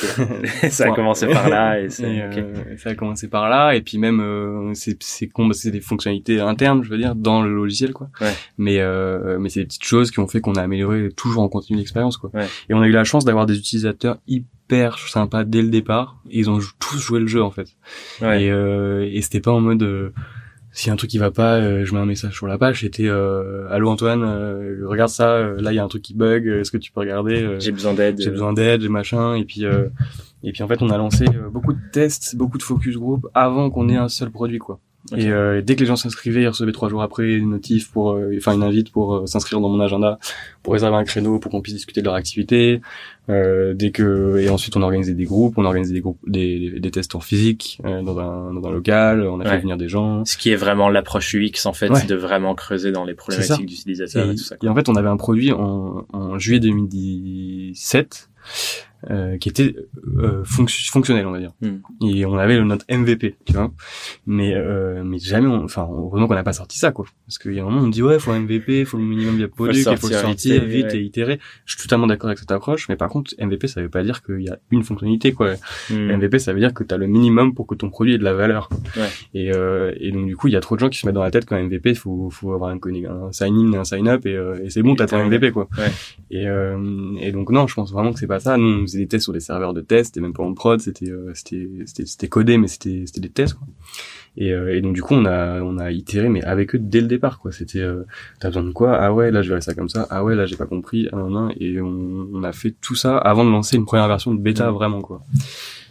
ça a commencé par là et, euh, ça a commencé par là et puis même euh, c'est c'est des fonctionnalités internes, je veux dire, dans le logiciel quoi. Ouais. Mais euh, mais c'est des petites choses qui ont fait qu'on a amélioré toujours en continu l'expérience quoi. Ouais. Et on a eu la chance d'avoir des utilisateurs hyper sympa dès le départ. ils ont tous joué le jeu en fait. Ouais. Et, euh, et c'était pas en mode euh, si un truc qui va pas, euh, je mets un message sur la page. C'était euh, allô Antoine, euh, regarde ça. là il y a un truc qui bug. Est-ce que tu peux regarder J'ai besoin d'aide. J'ai besoin d'aide, machin. Et puis et puis en fait on a lancé beaucoup de tests, beaucoup de focus group avant qu'on ait un seul produit quoi. Et euh, dès que les gens s'inscrivaient, ils recevaient trois jours après une notif pour, euh, enfin une invite pour euh, s'inscrire dans mon agenda, pour réserver un créneau, pour qu'on puisse discuter de leur activité. dès que et ensuite on organisait des groupes, on organisait des groupes, des, des, tests en physique dans un dans un local, on a fait venir des gens. Ce qui est vraiment l'approche UX en fait, de vraiment creuser dans les problématiques d'utilisateurs et, et, tout ça. Et en fait, on avait un produit en, en juillet 2017 euh, qui était euh, fonctionnel on va dire. Hmm. et on avait notre MVP tu vois. Mais euh, mais jamais on, enfin heureusement qu'on n'a pas sorti ça quoi. Parce qu'il y a un moment on dit ouais faut un MVP faut le minimum de produit il faut le sortir vite et itérer. Je suis totalement d'accord avec cette approche mais par contre MVP ça veut pas dire qu'il y a une fonctionnalité quoi. Hmm. MVP ça veut dire que tu as le minimum pour que ton produit ait de la valeur. Ouais. et euh, et donc du coup il y a trop de gens qui se mettent dans la tête qu'un MVP faut faut avoir un, un sign in un sign up et, euh, et c'est bon t'as ton MVP quoi. Ouais. et et donc non je pense vraiment que c'est pas ça. Nous faisait des tests sur des serveurs de tests et même pas en prod c'était euh, c'était c'était codé mais c'était c'était des tests quoi. Et, euh, et donc du coup on a on a itéré mais avec eux dès le départ quoi. C'était euh, t'as besoin de quoi? Ah ouais là je verrai ça comme ça. Ah ouais là j'ai pas compris. Ah, non, et on, on, a fait tout ça avant de lancer une première version de bêta vraiment quoi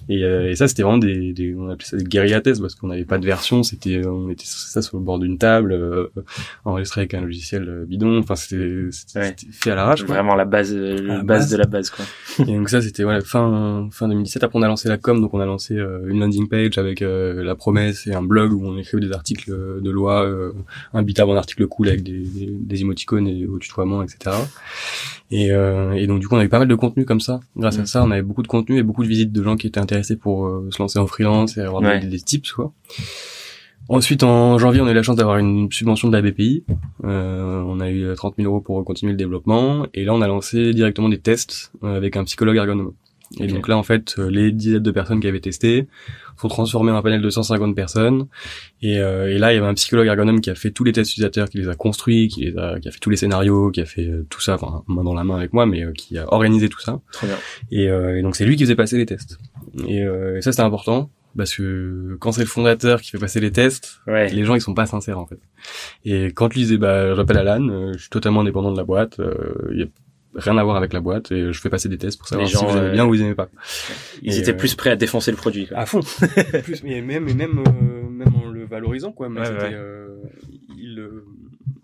et, euh, et ça, c'était vraiment des, des, on appelait ça des guérilla tests parce qu'on n'avait pas de version. C'était, on était ça sur le bord d'une table, euh, enregistré avec un logiciel euh, bidon. Enfin, c'était, fait à l'arrache. Vraiment la base, la base, de la base, quoi. et donc ça, c'était voilà fin fin 2017. Après, on a lancé la com, donc on a lancé une landing page avec la promesse et un blog où on écrivait des articles de loi, un bitable en article cool avec des, des, des émoticônes et au tutoiement, etc. Et, euh, et, donc du coup on avait pas mal de contenu comme ça. Grâce à mm. ça on avait beaucoup de contenu et beaucoup de visites de gens qui étaient intéressés pour euh, se lancer en freelance et avoir des, des, tips quoi. Ensuite en janvier on a eu la chance d'avoir une subvention de la BPI. Euh, on a eu 30 000 euros pour continuer le développement et là on a lancé directement des tests euh, avec un psychologue ergonome. Et donc là, en fait, euh, les dizaines de personnes qui avaient testé sont transformées en un panel de 150 personnes. Et, euh, et, là, il y avait un psychologue ergonome qui a fait tous les tests utilisateurs, qui les a construits, qui, les a, qui a fait tous les scénarios, qui a fait euh, tout ça, enfin, main dans la main avec moi, mais qui a organisé tout ça. Très bien. Et, et, donc, c'est lui qui faisait passer les tests. Et, ça, c'était important. Parce que quand c'est le fondateur qui fait passer les tests, ouais. les gens ils sont pas sincères en fait. Et quand lui disait bah j'appelle Alan, je suis totalement indépendant de la boîte, il y a rien à voir avec la boîte et je fais passer des tests pour savoir si vous aimez bien ou vous aimez pas. Ils étaient plus prêts à défoncer le produit. À fond. plus, mais même, même, euh, même en le valorisant quoi. Mais c'était, euh, il, euh,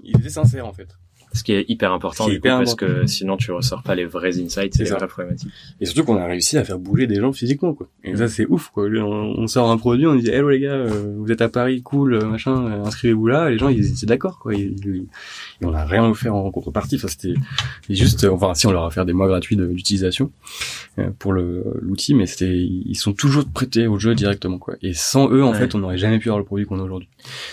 il était sincère en fait. Ce qui est hyper important, du coup, parce que sinon tu ressors pas les vrais insights, c'est la problématique. Et surtout qu'on a réussi à faire bouger des gens physiquement, quoi. Et ça, c'est ouf, quoi. On, sort un produit, on dit, hello les gars, euh, vous êtes à Paris, cool, euh, machin, euh, inscrivez-vous là. Et les gens, ils étaient d'accord, quoi. Ils, on a rien offert en contrepartie. Enfin, c'était juste, enfin, si on leur a fait des mois gratuits d'utilisation pour l'outil, mais c'était, ils sont toujours prêtés au jeu directement, quoi. Et sans eux, en fait, on n'aurait jamais pu avoir le produit qu'on a aujourd'hui.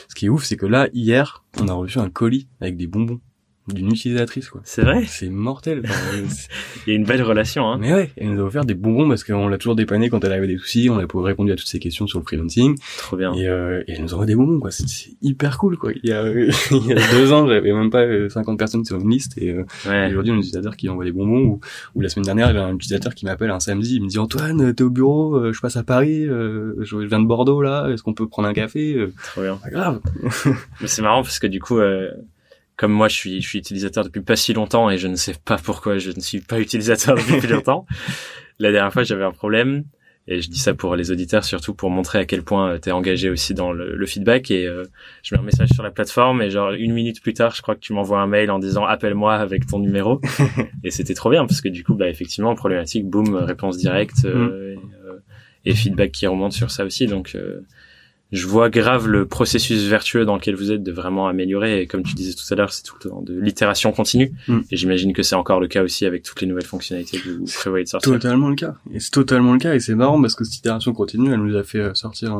Ce qui est ouf, c'est que là, hier, on a reçu un colis avec des bonbons d'une utilisatrice quoi. C'est vrai. C'est mortel. Il y a une belle relation hein. Mais ouais, elle nous a offert des bonbons parce qu'on l'a toujours dépanné quand elle avait des soucis, on a répondu à toutes ses questions sur le freelancing. Trop bien. Et, euh, et elle nous envoie des bonbons quoi, c'est hyper cool quoi. Il y a, il y a deux ans, j'avais même pas 50 euh, personnes sur une liste et euh, aujourd'hui on a un utilisateur qui envoie des bonbons ou, ou la semaine dernière, il y a un utilisateur qui m'appelle un samedi, il me dit Antoine, t'es au bureau, euh, je passe à Paris, euh, je viens de Bordeaux là, est-ce qu'on peut prendre un café Trop bien. Pas grave. Mais c'est marrant parce que du coup comme moi je suis je suis utilisateur depuis pas si longtemps et je ne sais pas pourquoi je ne suis pas utilisateur depuis plus longtemps. La dernière fois j'avais un problème, Et je dis ça pour les auditeurs, surtout pour montrer à quel point tu es engagé aussi dans le, feedback. Et je mets un message sur la plateforme et genre une minute plus tard, je crois que tu m'envoies un mail en disant appelle-moi avec ton numéro. et c'était trop bien parce que du coup, bah effectivement, problématique, boum, réponse directe mm. et, feedback qui remonte sur ça aussi. Donc je vois grave le processus vertueux dans lequel vous êtes de vraiment améliorer. Et comme tu disais tout à l'heure, c'est tout le temps de l'itération continue. Mm. Et j'imagine que c'est encore le cas aussi avec toutes les nouvelles fonctionnalités que vous prévoyez de sortir. Totalement le cas. Et c'est totalement le cas. Et c'est marrant parce que cette itération continue, elle nous a fait euh, sortir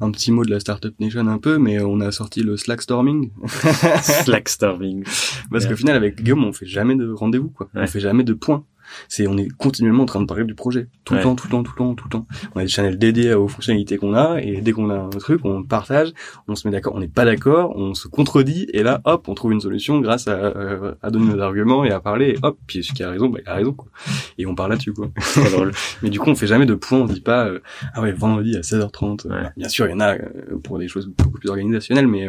un, petit mot de la Startup Nation un peu, mais on a sorti le Slack Storming. Slack Storming. parce qu'au final, avec Guillaume, on fait jamais de rendez-vous, quoi. On fait jamais de points c'est on est continuellement en train de parler du projet. Tout le temps tout le temps tout le temps tout le temps. On a des channels dédiés aux fonctionnalités qu'on a et dès qu'on a un truc on partage on se met d'accord on n'est pas d'accord on se contredit et là hop on trouve une solution grâce à, euh, à donner nos arguments et à parler et hop puis celui qui a raison bah, il a raison quoi. Et on parle là-dessus quoi. Mais du coup on fait jamais de points on dit pas euh, ah ouais vendredi à 16h30 bien sûr il y en a euh, pour des choses beaucoup plus organisationnelles mais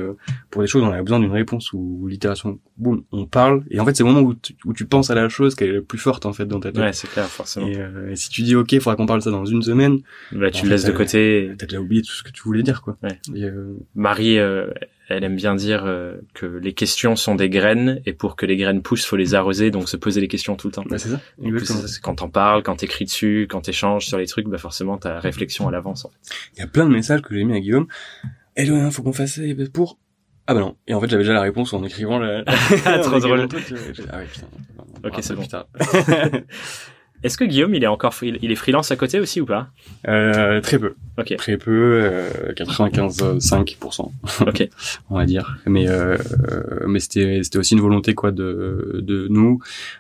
pour des choses on a besoin d'une réponse ou l'itération. Boum on parle et en fait c'est le moment où tu, où tu penses à la chose qui est la plus forte en fait Ouais, c'est clair, forcément. Euh, et, si tu dis, OK, il faudra qu'on parle de ça dans une semaine. Bah, tu le laisses de côté. T'as déjà oublié tout ce que tu voulais dire, quoi. Ouais. Euh, Marie, euh, elle aime bien dire que les questions sont des graines et pour que les graines poussent, faut les arroser, donc se poser les questions tout le temps. Bah, c'est ça. C'est quand t'en parles, quand t'écris dessus, quand t'échanges sur les trucs, bah forcément ta réflexion à l'avance. En fait. Il y a plein de messages que j'ai mis à Guillaume. Eh il faut qu'on fasse ça pour ah bah non. Et en fait, j'avais déjà la réponse en écrivant la... Trop drôle. Ah ouais, putain. Ok, c'est bon. Est-ce que Guillaume, il est encore il est freelance à côté aussi ou pas? Euh, Très peu. Ok. Très peu, euh, 95,5%. ok. on va dire. Mais euh, mais c'était c'était aussi une volonté quoi de de nous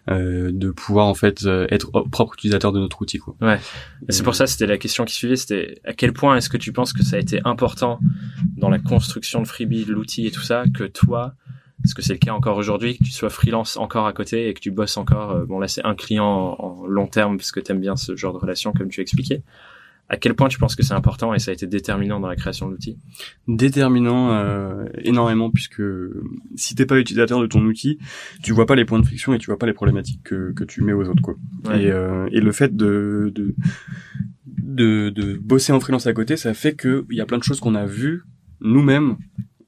euh, de pouvoir en fait être propre utilisateur de notre outil quoi. Ouais. C'est pour ça c'était la question qui suivait, c'était à quel point est-ce que tu penses que ça a été important dans la construction de Freebie, l'outil et tout ça, que toi est-ce que c'est le cas encore aujourd'hui, que tu sois freelance encore à côté et que tu bosses encore euh, Bon là c'est un client en, long terme parce que tu aimes bien ce genre de relation comme tu expliquais. À quel point tu penses que c'est important et ça a été déterminant dans la création de l'outil? Déterminant euh, énormément puisque si t'es pas utilisateur de ton outil, tu vois pas les points de friction et tu vois pas les problématiques que, que tu mets aux autres quoi. Et, euh, et le fait de, de de, de bosser en freelance à côté, ça fait qu'il y a plein de choses qu'on a vues nous-mêmes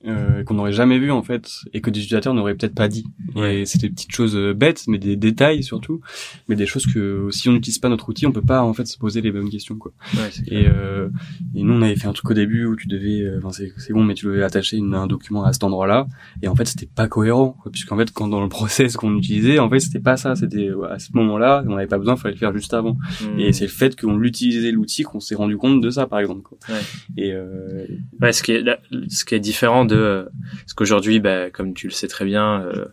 euh, qu'on n'aurait jamais vu en fait et que des utilisateurs n'auraient peut-être pas dit. Et c'est des petites choses euh, bêtes, mais des détails surtout, mais des choses que si on n'utilise pas notre outil, on peut pas en fait se poser les bonnes questions quoi. Ouais, et, euh, et nous on avait fait un truc au début où tu devais, euh, enfin c'est bon, mais tu devais attacher une, un document à cet endroit-là et en fait c'était pas cohérent puisqu'en fait quand dans le process qu'on utilisait, en fait c'était pas ça, c'était à ce moment-là, on n'avait pas besoin, il fallait le faire juste avant. Hmm. Et c'est le fait qu'on l'utilisait l'outil qu'on s'est rendu compte de ça par exemple. Quoi. Ouais. Et euh... ouais, ce qui est ce qui est différent de de parce qu'aujourd'hui, bah, comme tu le sais très bien, euh,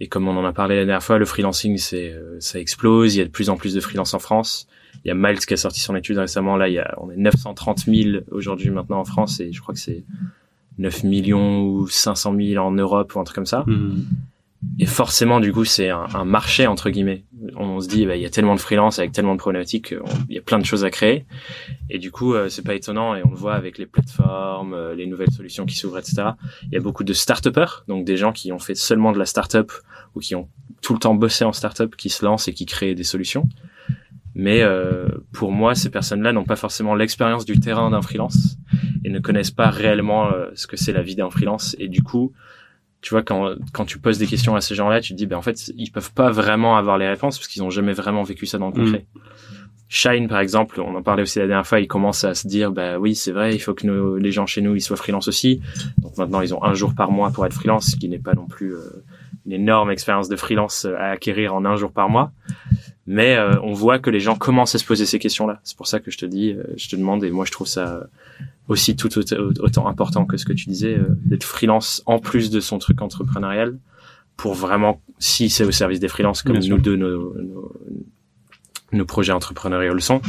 et comme on en a parlé la dernière fois, le freelancing, euh, ça explose. Il y a de plus en plus de freelance en France. Il y a Miles qui a sorti son étude récemment. Là, il y a, on est 930 000 aujourd'hui maintenant en France, et je crois que c'est 9 millions ou 500 000 en Europe ou un truc comme ça. Mmh. Et forcément, du coup, c'est un, un, marché entre guillemets. On se dit, bah, il y a tellement de freelance avec tellement de problématiques, il y a plein de choses à créer. Et du coup, euh, c'est pas étonnant. Et on le voit avec les plateformes, euh, les nouvelles solutions qui s'ouvrent, etc. Il y a beaucoup de start-upers, donc des gens qui ont fait seulement de la start-up ou qui ont tout le temps bossé en start-up, qui se lancent et qui créent des solutions. Mais euh, pour moi, ces personnes-là n'ont pas forcément l'expérience du terrain d'un freelance et ne connaissent pas réellement ce que c'est la vie d'un freelance. Et du coup, tu vois, quand, quand tu poses des questions à ces gens-là, tu te dis, ben, en fait, ils peuvent pas vraiment avoir les réponses parce qu'ils ont jamais vraiment vécu ça dans le concret. Mm. Shine, par exemple, on en parlait aussi la dernière fois, ils commencent à se dire, bah oui, c'est vrai, il faut que nos, les gens chez nous, ils soient freelance aussi. Donc maintenant, ils ont un jour par mois pour être freelance, ce qui n'est pas non plus euh, une énorme expérience de freelance à acquérir en un jour par mois. Mais euh, on voit que les gens commencent à se poser ces questions-là. C'est pour ça que je te dis, euh, je te demande, et moi je trouve ça aussi tout autant important que ce que tu disais, euh, d'être freelance en plus de son truc entrepreneurial pour vraiment, si c'est au service des freelances comme nous deux, nos, nos, nos, projets entrepreneuriaux le sont,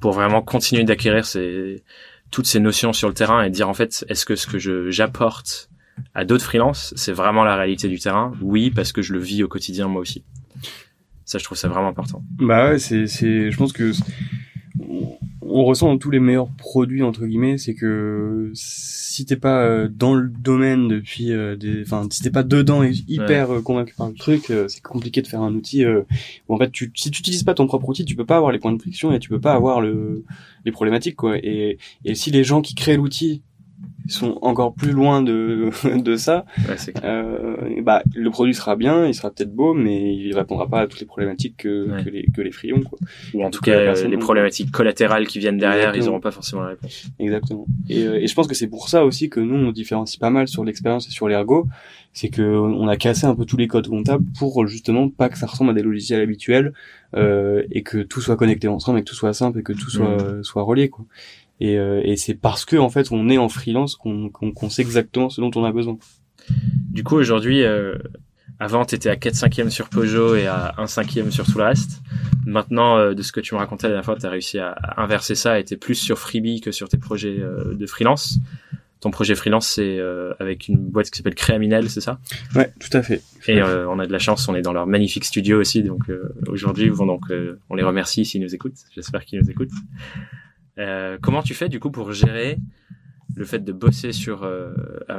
pour vraiment continuer d'acquérir ces, toutes ces notions sur le terrain et dire en fait, est-ce que ce que je, j'apporte à d'autres freelances, c'est vraiment la réalité du terrain? Oui, parce que je le vis au quotidien moi aussi. Ça, je trouve ça vraiment important. Bah ouais, c'est, c'est, je pense que on ressent dans tous les meilleurs produits entre guillemets, c'est que si t'es pas euh, dans le domaine depuis des, enfin si t'es pas dedans et hyper convaincu par le truc, c'est compliqué de faire un outil. où en fait, tu, si tu utilises pas ton propre outil, tu peux pas avoir les points de friction et tu peux pas avoir le les problématiques quoi. Et, et si les gens qui créent l'outil sont encore plus loin de de ça. euh, bah le produit sera bien, il sera peut-être beau, mais il répondra pas à toutes les problématiques que, que les que les frions quoi. Ou en tout cas les problématiques collatérales qui viennent derrière, ils auront pas forcément la réponse. Exactement. Et, euh, et je pense que c'est pour ça aussi que nous on différencie pas mal sur l'expérience et sur l'ergo, c'est que on a cassé un peu tous les codes comptables pour justement pas que ça ressemble à des logiciels habituels euh, et que tout soit connecté ensemble et que tout soit simple et que tout soit mmh. soit relié quoi. Et, euh, et c'est parce que en fait on est en freelance qu'on qu'on sait exactement ce dont on a besoin. Du coup aujourd'hui, euh, avant tu étais à 4 5 sur Peugeot et à 1 5 sur tout le reste. Maintenant, euh, de ce que tu me racontais la dernière fois, tu as réussi à, inverser ça et t'es plus sur Freebie que sur tes projets euh, de freelance. Ton projet freelance, c'est avec une boîte qui s'appelle Créaminel, c'est ça? Ouais, tout à fait. Et on a de la chance, on est dans leur magnifique studio aussi, donc aujourd'hui, vont donc, on les remercie s'ils nous écoutent. J'espère qu'ils nous écoutent. Euh, comment tu fais du coup pour gérer le fait de bosser sur euh, ah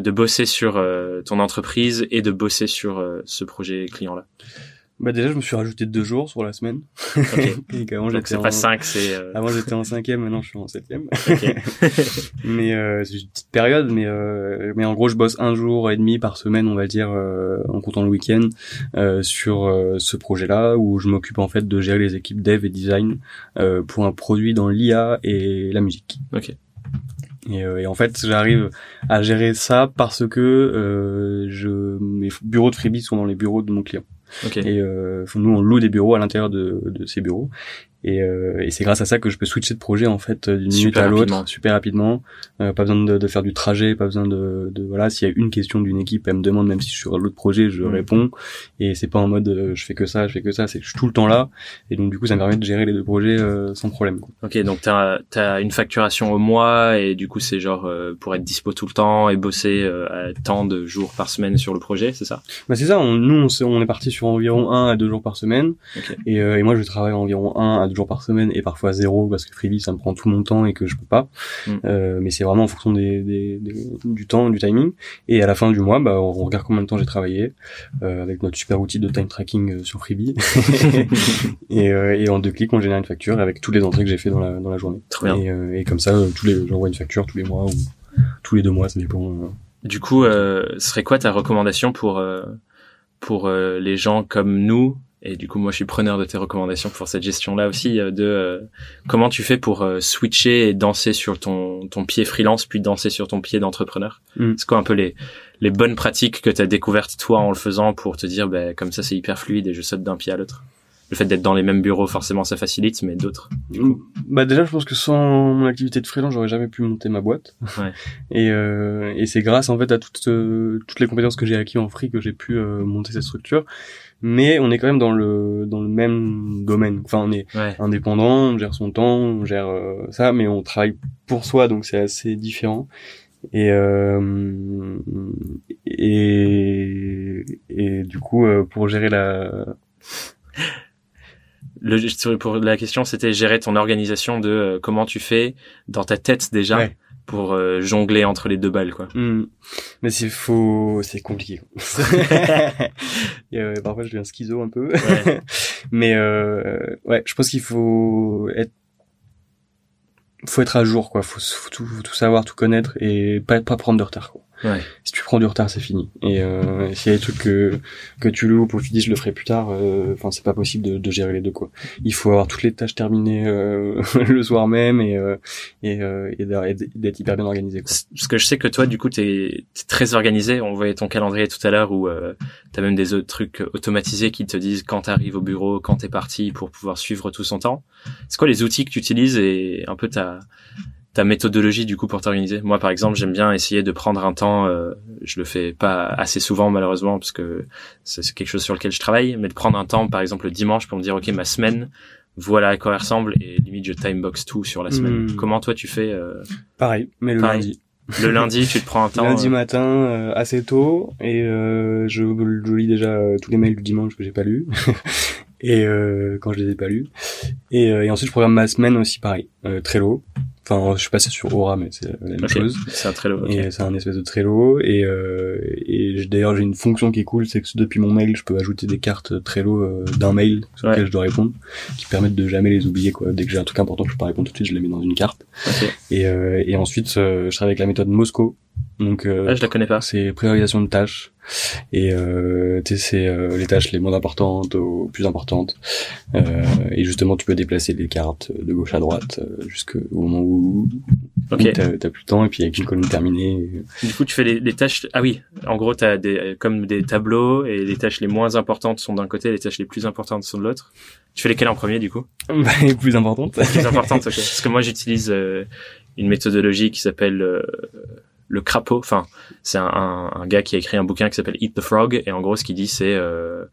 de bosser sur euh, ton entreprise et de bosser sur ce projet client là bah déjà, je me suis rajouté deux jours sur la semaine. Okay. Donc c'est pas cinq, c'est. Euh... Avant j'étais en cinquième, maintenant je suis en septième. mais euh, c'est une petite période, mais euh, mais en gros je bosse un jour et demi par semaine, on va dire, euh, en comptant le week-end, euh, sur euh, ce projet-là où je m'occupe en fait de gérer les équipes dev et design pour un produit dans l'IA et la musique. Ok. Et, et, en fait, j'arrive à gérer ça parce que euh, je, mes bureaux de freebie sont dans les bureaux de mon client. Et euh, nous, on loue des bureaux à l'intérieur de, de ces bureaux. Et, euh, et c'est grâce à ça que je peux switcher de projet en fait d'une minute à l'autre super rapidement. Euh, pas besoin de, de, faire du trajet, pas besoin de, de voilà. S'il y a une question d'une équipe, elle me demande même si je suis sur l'autre projet, je mm. réponds. Et c'est pas en mode euh, je fais que ça, je fais que ça. C'est je suis tout le temps là. Et donc du coup, ça me permet de gérer les deux projets euh, sans problème. Quoi. Ok, donc t'as as une facturation au mois et du coup c'est genre euh, pour être dispo tout le temps et bosser à tant de jours par semaine sur le projet, c'est ça? Bah c'est ça. On, nous on, est, on est parti sur environ un à deux jours par semaine. Et, et moi je travaille environ un à deux jours par semaine et parfois zéro parce que freebie ça me prend tout mon temps et que je peux pas. Mm. Euh, mais c'est vraiment en fonction des, des, du temps, du timing. Et à la fin du mois, bah, on regarde combien de temps j'ai travaillé euh, avec notre super outil de time tracking euh, sur Freebie. et, et, en deux clics, on génère une facture avec tous les entrées que j'ai fait dans la, dans la journée. Et, euh, et, comme ça, tous les, j'envoie une facture tous les mois ou tous les deux mois, ça dépend. Du coup, serait quoi ta recommandation pour pour les gens comme nous et du coup, moi, je suis preneur de tes recommandations pour cette gestion-là aussi, euh, de euh, comment tu fais pour euh, switcher et danser sur ton, ton pied freelance, puis danser sur ton pied d'entrepreneur? Mm. C'est quoi un peu les, les bonnes pratiques que tu as découvertes toi en le faisant pour te dire, ben, comme ça, c'est hyper fluide et je saute d'un pied à l'autre? Le fait d'être dans les mêmes bureaux, forcément, ça facilite, mais d'autres. Mm. Bah déjà, je pense que sans mon activité de freelance, j'aurais jamais pu monter ma boîte. Ouais. et, euh, et c'est grâce en fait à toutes toutes les compétences que j'ai acquis en free que j'ai pu monter cette structure mais on est quand même dans le dans le même domaine. Enfin, on est indépendant, on gère son temps, on gère euh, ça, mais on travaille pour soi, donc c'est assez différent. Et euh, et et du coup, euh, pour gérer la le, pour la question, c'était gérer ton organisation de euh, comment tu fais dans ta tête déjà pour euh, jongler entre les deux balles quoi. Hmm. Mais c'est faux, c'est compliqué. euh, parfois je deviens schizo un peu. Ouais. Mais euh, ouais, je pense qu'il faut être faut être à jour quoi, faut, faut, tout, tout, savoir, tout connaître et pas pas prendre de retard quoi. Ouais. Si tu prends du retard, c'est fini. Et euh, s'il y a des trucs que que tu loupes ou tu dis je le ferai plus tard, euh, enfin c'est pas possible de, de, gérer les deux quoi. Il faut avoir toutes les tâches terminées euh, le soir même et euh, et, euh, et d'être hyper bien organisé. Quoi. Parce que je sais que toi du coup t'es es très organisé. On voyait ton calendrier tout à l'heure où euh, t'as même des autres trucs automatisés qui te disent quand t'arrives au bureau, quand t'es parti pour pouvoir suivre tout son temps. C'est quoi les outils que tu utilises et un peu ta ta méthodologie du coup pour t'organiser Moi par exemple, j'aime bien essayer de prendre un temps, euh, je le fais pas assez souvent malheureusement parce que c'est quelque chose sur lequel je travaille, mais de prendre un temps par exemple le dimanche pour me dire OK, ma semaine voilà à quoi elle ressemble et limite je timebox tout sur la semaine. Hmm. Comment toi tu fais euh... Pareil, mais le lundi. Le lundi, tu te prends un temps. Lundi euh, matin, euh, assez tôt, et je, je, lis déjà tous les mails du dimanche que j'ai pas lu. et quand je les ai pas lus. Et, et ensuite, je programme ma semaine aussi pareil, Trello. Enfin, je suis passé sur Aura, mais c'est la même chose. C'est un Trello. Et c'est un espèce de Trello. Et, euh, et d'ailleurs, j'ai une fonction qui est cool, c'est que depuis mon mail, je peux ajouter des cartes Trello euh, d'un mail sur lequel je dois répondre, qui permettent de jamais les oublier. Quoi. Dès que j'ai un truc important que je peux pas répondre tout de suite, je les mets dans une carte. Et, euh, et ensuite, euh, je travaille avec la méthode Moscow. Donc, euh, ah, je la connais pas. C'est priorisation de tâches. Et euh, c'est euh, les tâches les moins importantes aux plus importantes. Euh, et justement, tu peux déplacer les cartes de gauche à droite euh, jusqu'au moment où, okay. t'as plus le temps. Et puis avec une colonne terminée. Du coup, tu fais les, les tâches. Ah oui, en gros, t'as des comme des tableaux et les tâches les moins importantes sont d'un côté, les tâches les plus importantes sont de l'autre. Tu fais lesquelles en premier, du coup? Bah, Les plus importantes. Les plus importantes, ok. Parce que moi, j'utilise euh, une méthodologie qui s'appelle le crapaud. Enfin, c'est un, gars qui a écrit un bouquin qui s'appelle Eat the Frog et en gros ce qu'il dit c'est euh,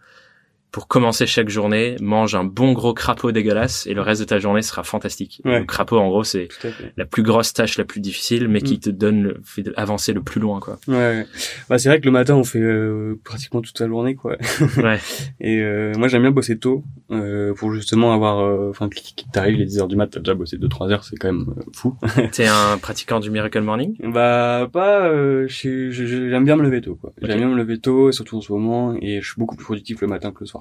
pour commencer chaque journée, mange un bon gros crapaud dégueulasse et le reste de ta journée sera fantastique. Le crapaud, en gros, c'est la plus grosse tâche, la plus difficile, mais qui mm. te donne, le, fait avancer le plus loin, quoi. Ouais. Bah, c'est vrai que le matin, on fait euh, pratiquement toute la journée, quoi. ouais. Et euh, moi, j'aime bien bosser tôt euh, pour justement avoir, euh, enfin, t'arrives les 10 heures du mat, t'as déjà bossé 2-3 heures, c'est quand même fou. T'es un pratiquant du Miracle Morning? Bah, pas. j'aime bien me lever tôt, quoi. J'aime bien me lever tôt, surtout en ce moment, et je suis beaucoup plus productif le matin que le soir.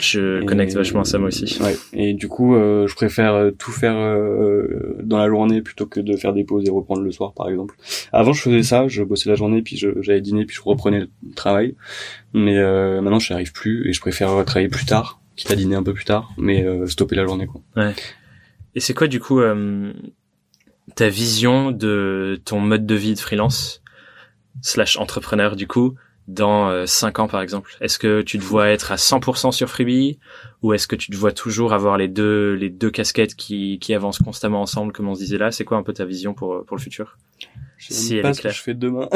Je connecte vachement à ça moi aussi. Ouais. Et du coup, euh, je préfère euh, tout faire euh, dans la journée plutôt que de faire des pauses et reprendre le soir, par exemple. Avant, je faisais ça, je bossais la journée, puis j'allais dîner, puis je reprenais le travail. Mais maintenant, je n'y arrive plus et je préfère travailler plus tard, quitte à dîner un peu plus tard, mais stopper la journée, quoi. Ouais. Et c'est quoi, du coup, ta vision de ton mode de vie de freelance slash entrepreneur, du coup dans euh, 5 ans par exemple. Est-ce que tu te vois être à 100% sur Freebie ou est-ce que tu te vois toujours avoir les deux les deux casquettes qui qui avancent constamment ensemble comme on se disait là? C'est quoi un peu ta vision pour pour le futur? Je sais pas ce que je fais demain.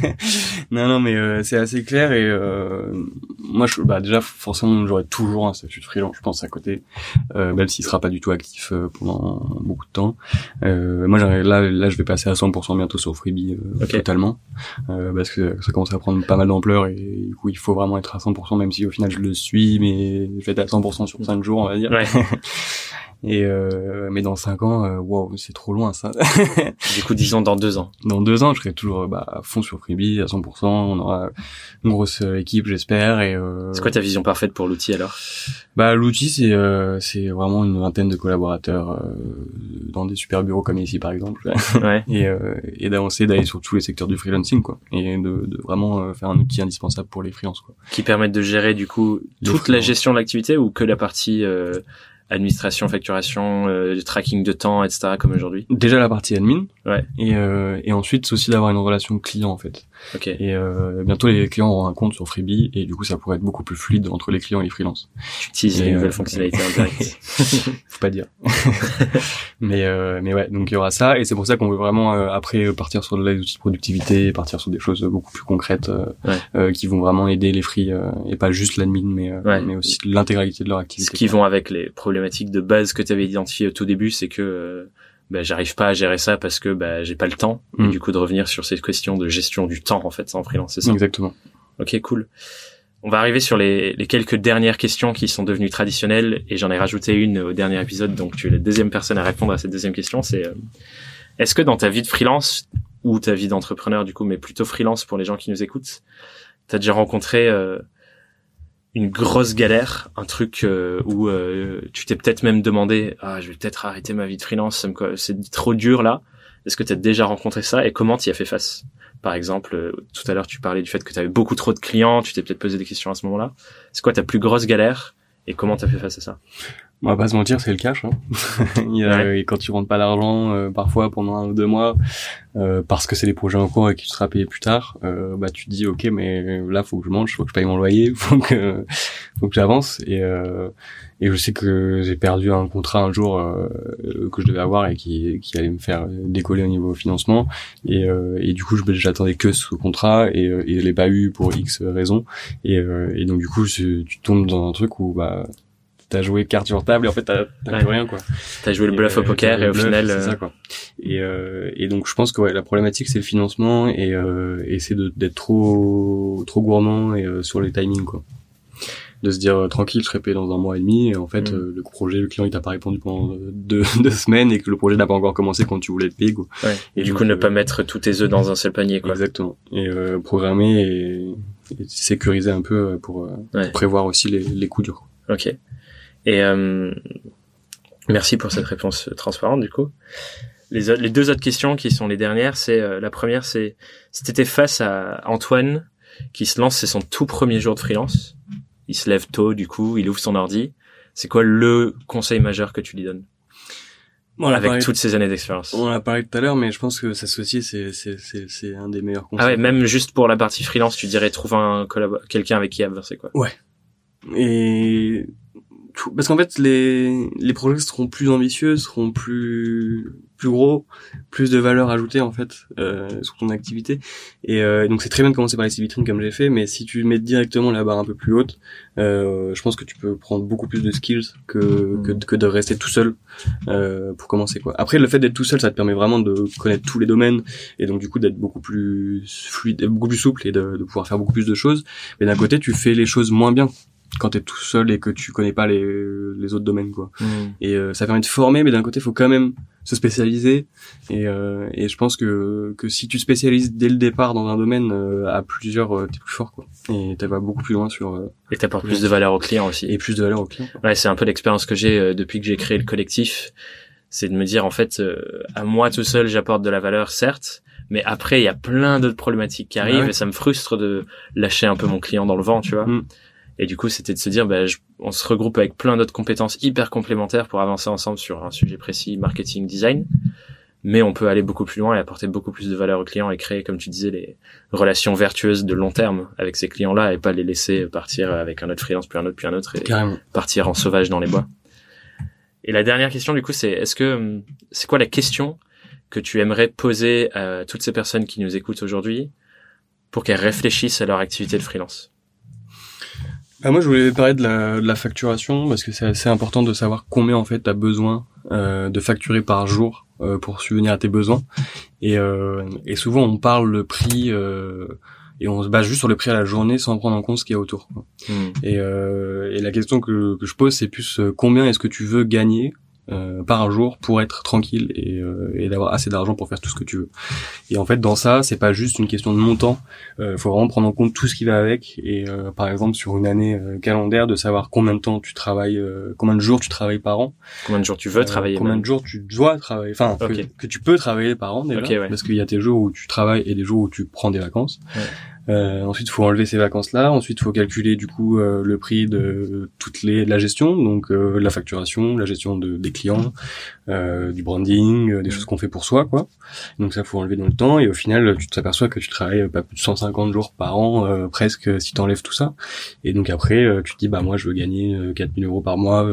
non, non, mais euh, c'est assez clair et euh, moi, je, bah déjà, forcément, j'aurai toujours un statut de freelance, je pense, à côté, euh, même s'il sera pas du tout actif euh, pendant beaucoup de temps. Euh, moi, là, là, je vais passer à 100% bientôt sur Freebie totalement, parce que ça commence à prendre pas mal d'ampleur et du coup, il faut vraiment être à 100%, même si au final, je le suis, mais je vais être à 100% sur 5 jours, on va dire. Ouais. Et euh, mais dans cinq ans, euh, wow, c'est trop loin ça. du coup, disons dans deux ans. Dans deux ans, je serai toujours bah, à fond sur Freebie à 100%. On aura une grosse euh, équipe, j'espère. Et c'est quoi ta vision parfaite pour l'outil alors? Bah l'outil, c'est c'est vraiment une vingtaine de collaborateurs dans des super bureaux comme ici par exemple. ouais. Et et d'avancer, d'aller sur tous les secteurs du freelancing quoi, et de, de vraiment faire un outil indispensable pour les freelances quoi. Qui permettent de gérer du coup toute la gestion de l'activité ou que la partie administration, facturation, euh, tracking de temps, etc. comme aujourd'hui Déjà la partie admin. Ouais. Et, euh, et ensuite c'est aussi d'avoir une relation client en fait. Ok. Et euh, bientôt les clients auront un compte sur Freebie et du coup ça pourrait être beaucoup plus fluide entre les clients et les freelances. Tu utilises les nouvelles euh, fonctionnalités indirectes. Faut pas dire. mais euh, mais ouais donc il y aura ça et c'est pour ça qu'on veut vraiment euh, après partir sur des outils de productivité, partir sur des choses beaucoup plus concrètes qui vont vraiment aider les free et pas juste l'admin mais mais aussi l'intégralité de leur activité. Ce qui vont avec les problématiques de base que tu avais identifiées au tout début, c'est que bah, j'arrive pas à gérer ça parce que bah, j'ai pas le temps. Et mm. du coup, de revenir sur cette question de gestion du temps, en fait, en freelance, c'est ça? Exactement. Ok, cool. On va arriver sur les, les, quelques dernières questions qui sont devenues traditionnelles et j'en ai rajouté une au dernier épisode, donc tu es la deuxième personne à répondre à cette deuxième question. C'est euh, est-ce que dans ta vie de freelance ou ta vie d'entrepreneur du coup, mais plutôt freelance pour les gens qui nous écoutent, t'as déjà rencontré euh, une grosse galère, un truc euh, où euh, tu t'es peut-être même demandé ah je vais peut-être arrêter ma vie de freelance, c'est trop dur là. Est-ce que tu as déjà rencontré ça et comment tu y as fait face? Par exemple, euh, tout à l'heure tu parlais du fait que tu avais beaucoup trop de clients, tu t'es peut-être posé des questions à ce moment-là. C'est quoi ta plus grosse galère et comment tu as fait face à ça? On va pas se mentir, c'est le cash. Hein. Il et quand tu rentres pas l'argent, euh, parfois pendant un ou deux mois, euh, parce que c'est des projets en cours et qui sera payé plus tard, euh, bah tu te dis ok, mais là faut que je mange, faut que je paye mon loyer, faut que faut que j'avance. Et euh, et je sais que j'ai perdu un contrat un jour que je devais avoir et qui qui allait me faire décoller au niveau financement. Et et du coup j'attendais que ce contrat et et je l'ai pas eu pour X raisons. Et et donc du coup tu tombes dans un truc où bah t'as joué carte sur table et en fait t'as plus rien quoi. T'as joué le bluff au euh, poker et au final. C'est ça euh, quoi. Et euh, et donc je pense que ouais, la problématique c'est le financement et euh, et c'est d'être trop trop gourmand et sur les timings quoi. de se dire tranquille, je serai payé dans un mois et demi. Et en fait, mm. le projet, le client, il t'a pas répondu pendant deux, deux, semaines et que le projet n'a pas encore commencé quand tu voulais le payer. Quoi. Ouais. Et, du coup, ne pas mettre tous tes œufs dans un seul panier. Quoi. Exactement. Et programmer et, sécuriser un peu pour, pour prévoir aussi les, les coups durs. Ok. Et merci pour cette réponse transparente du coup les, les deux autres questions qui sont les dernières, c'est euh, la première, c'est si t'étais face à Antoine qui se lance, c'est son tout premier jour de freelance. Il se lève tôt, du coup, il ouvre son ordi. C'est quoi le conseil majeur que tu lui donnes? Avec toutes ces années d'expérience. On en a parlé tout à l'heure, mais je pense que s'associer, c'est c'est c'est un des meilleurs conseils. Ah ouais, même juste pour la partie freelance, tu dirais trouve un quelqu'un avec qui avancer quoi. Ouais. Et parce qu'en fait les les projets seront plus ambitieux, seront plus plus gros, plus de valeur ajoutée en fait euh, sur ton activité. Et euh, donc c'est très bien de commencer par les vitrines comme j'ai fait, mais si tu mets directement la barre un peu plus haute, euh, je pense que tu peux prendre beaucoup plus de skills que que, que de rester tout seul euh, pour commencer quoi. Après le fait d'être tout seul, ça te permet vraiment de connaître tous les domaines et donc du coup d'être beaucoup plus fluide, beaucoup plus souple et de, de pouvoir faire beaucoup plus de choses. Mais d'un côté, tu fais les choses moins bien quand t'es tout seul et que tu connais pas les, les autres domaines quoi. Mm. Et euh, ça permet de former, mais d'un côté, il faut quand même se spécialiser. Et, euh, et je pense que que si tu spécialises dès le départ dans un domaine euh, à plusieurs, euh, t'es plus fort quoi. Et tu vas beaucoup plus loin sur. Euh, et t'apportes plus de valeur au client aussi. Et plus de valeur au client. Ouais, c'est un peu l'expérience que j'ai depuis que j'ai créé le collectif. C'est de me dire en fait, à moi tout seul, j'apporte de la valeur, certes. Mais après, il y a plein d'autres problématiques qui arrivent et ça me frustre de lâcher un peu mon client dans le vent, tu vois. Mm. Et du coup, c'était de se dire, bah, on se regroupe avec plein d'autres compétences hyper complémentaires pour avancer ensemble sur un sujet précis, marketing, design. Mais on peut aller beaucoup plus loin et apporter beaucoup plus de valeur aux clients et créer, comme tu disais, les relations vertueuses de long terme avec ces clients-là et pas les laisser partir avec un autre freelance, puis un autre, puis un autre et partir en sauvage dans les bois. Et la dernière question, du coup, c'est est-ce que c'est quoi la question que tu aimerais poser à toutes ces personnes qui nous écoutent aujourd'hui pour qu'elles réfléchissent à leur activité de freelance? Bah moi, je voulais parler de la, de la facturation parce que c'est assez important de savoir combien en fait tu as besoin euh, de facturer par jour euh, pour subvenir à tes besoins. Et, euh, et souvent, on parle le prix euh, et on se base juste sur le prix à la journée sans prendre en compte ce qu'il y a autour. Hmm. Et, euh, et, la question que, que je pose, c'est plus euh, combien est-ce que tu veux gagner euh, par jour pour être tranquille et, euh, et d'avoir assez d'argent pour faire tout ce que tu veux. Et en fait, dans ça, c'est pas juste une question de montant. Il euh, faut vraiment prendre en compte tout ce qui va avec. Et euh, par exemple, sur une année calendaire, de savoir combien de temps tu travailles, combien de jours tu travailles par an, combien de jours tu veux travailler, combien de jours tu dois travailler, enfin que, tu peux travailler par an déjà, parce qu'il y a tes jours où tu travailles et des jours où tu prends des vacances. Ouais. Euh, ensuite, il faut enlever ces vacances-là. Ensuite, il faut calculer du coup euh, le prix de toutes les de la gestion, donc euh, la facturation, la gestion de, des clients, euh, du branding, des choses qu'on fait pour soi, quoi. Donc ça, faut enlever dans le temps. Et au final, tu t'aperçois que tu travailles pas plus de 150 jours par an, presque, si t'enlèves tout ça. Et donc après, tu te dis, bah moi, je veux gagner 4000 euros par mois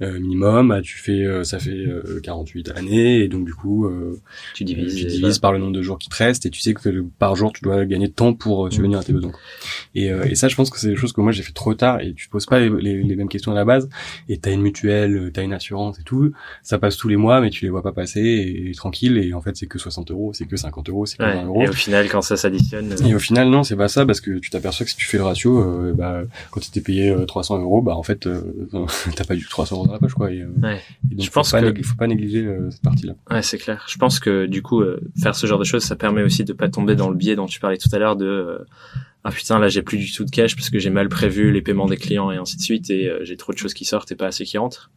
minimum. Bah, tu fais, ça fait 48 années, et donc du coup, tu divises, tu divises par le nombre de jours qui te restent, et tu sais que par jour, tu dois gagner de temps pour euh, subvenir à tes besoins. Et, euh, et ça, je pense que c'est des choses que moi j'ai fait trop tard et tu te poses pas les, les, mêmes questions à la base. Et t'as une mutuelle, euh, t'as une assurance et tout, ça passe tous les mois, mais tu les vois pas passer et, tranquille. Et en fait, c'est que 60 euros, c'est que 50 euros, c'est que 20 euros. Et au final, quand ça s'additionne. Et au final, non, c'est pas ça parce que tu t'aperçois que si tu fais le ratio, bah, quand tu t'es payé 300 euros, bah en fait, t'as pas du tout 300 euros dans la poche, quoi. Et, ouais. donc, je pense faut pas, faut pas négliger cette partie-là. Ouais, c'est clair. Je pense que du coup, faire ce genre de choses, ça permet aussi de pas tomber dans le biais dont tu parlais tout à l'heure de euh, ah putain là j'ai plus du tout de cash parce que j'ai mal prévu les paiements des clients et ainsi de suite et euh, j'ai trop de choses qui sortent et pas assez qui rentrent.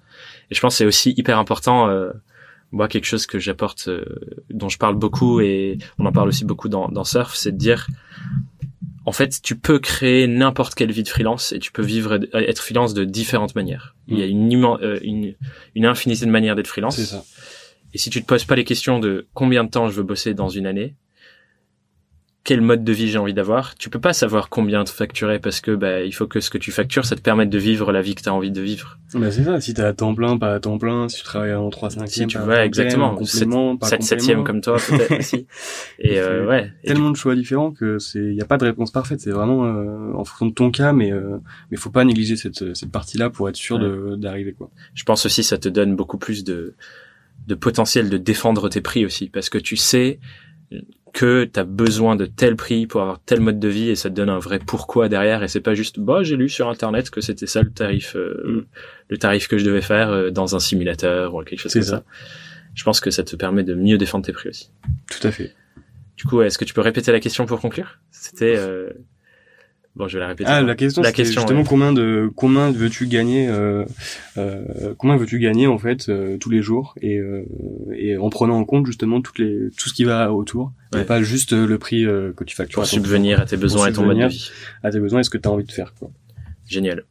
Et je pense que c'est aussi hyper important euh, moi quelque chose que j'apporte dont je parle beaucoup et on en parle aussi beaucoup dans, dans Surf, c'est de dire en fait, tu peux créer n'importe quelle vie de freelance et tu peux vivre être freelance de différentes manières. Il y a une, une, une infinité de manières d'être freelance. C'est ça. Et si tu te poses pas les questions de combien de temps je veux bosser dans une année, quel mode de vie j'ai envie d'avoir. Tu peux pas savoir combien te facturer parce que bah il faut que ce que tu factures ça te permette de vivre la vie que tu as envie de vivre. Bah c'est ça, si tu à temps plein, pas à temps plein, si tu travailles en 3 5 si tu vois exactement 7 7 comme toi peut-être aussi. Et euh, ouais, tellement de choix différents que c'est il y a pas de réponse parfaite, c'est vraiment euh, en fonction de ton cas mais euh, mais faut pas négliger cette cette partie-là pour être sûr de d'arriver quoi. Je pense aussi ça te donne beaucoup plus de de potentiel de défendre tes prix aussi parce que tu sais que tu as besoin de tel prix pour avoir tel mode de vie et ça te donne un vrai pourquoi derrière et c'est pas juste bah j'ai lu sur internet que c'était ça le tarif euh, mm. le tarif que je devais faire euh, dans un simulateur ou quelque chose comme ça. Je pense que ça te permet de mieux défendre tes prix aussi. Tout à fait. Du coup, est-ce que tu peux répéter la question pour conclure? C'était euh, Bon, je vais la répéter. Ah, la question, la question justement combien de combien veux-tu gagner euh, euh, combien veux-tu gagner en fait euh, tous les jours et euh, et en prenant en compte justement toutes les tout ce qui va autour et pas juste le prix que tu factures pour subvenir à tes besoins et ton mode de vie. À tes besoins et ce que tu as envie de faire quoi. Génial.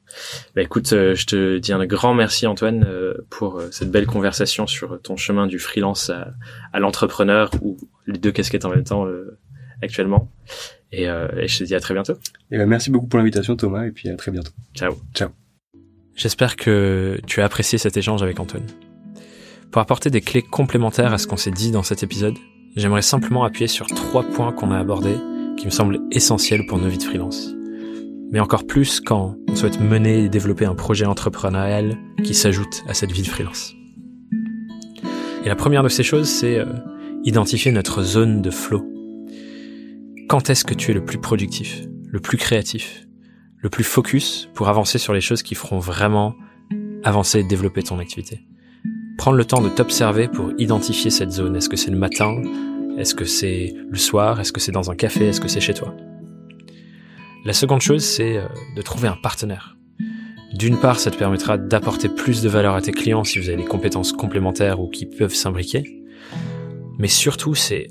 Bah écoute, je te dis un grand merci Antoine pour cette belle conversation sur ton chemin du freelance à, à l'entrepreneur ou les deux casquettes en même temps actuellement. Et, euh, et, je te dis à très bientôt. Et ben merci beaucoup pour l'invitation Thomas et puis à très bientôt. Ciao. Ciao. J'espère que tu as apprécié cet échange avec Antoine. Pour apporter des clés complémentaires à ce qu'on s'est dit dans cet épisode, j'aimerais simplement appuyer sur trois points qu'on a abordés qui me semblent essentiels pour nos vies de freelance. Mais encore plus quand on souhaite mener et développer un projet entrepreneurial qui s'ajoute à cette vie de freelance. Et la première de ces choses, c'est euh, identifier notre zone de flow quand est-ce que tu es le plus productif, le plus créatif, le plus focus pour avancer sur les choses qui feront vraiment avancer et développer ton activité? Prendre le temps de t'observer pour identifier cette zone. Est-ce que c'est le matin? Est-ce que c'est le soir? Est-ce que c'est dans un café? Est-ce que c'est chez toi? La seconde chose, c'est euh, de trouver un partenaire. D'une part, ça te permettra d'apporter plus de valeur à tes clients si vous avez des compétences complémentaires ou qui peuvent s'imbriquer. Mais surtout, c'est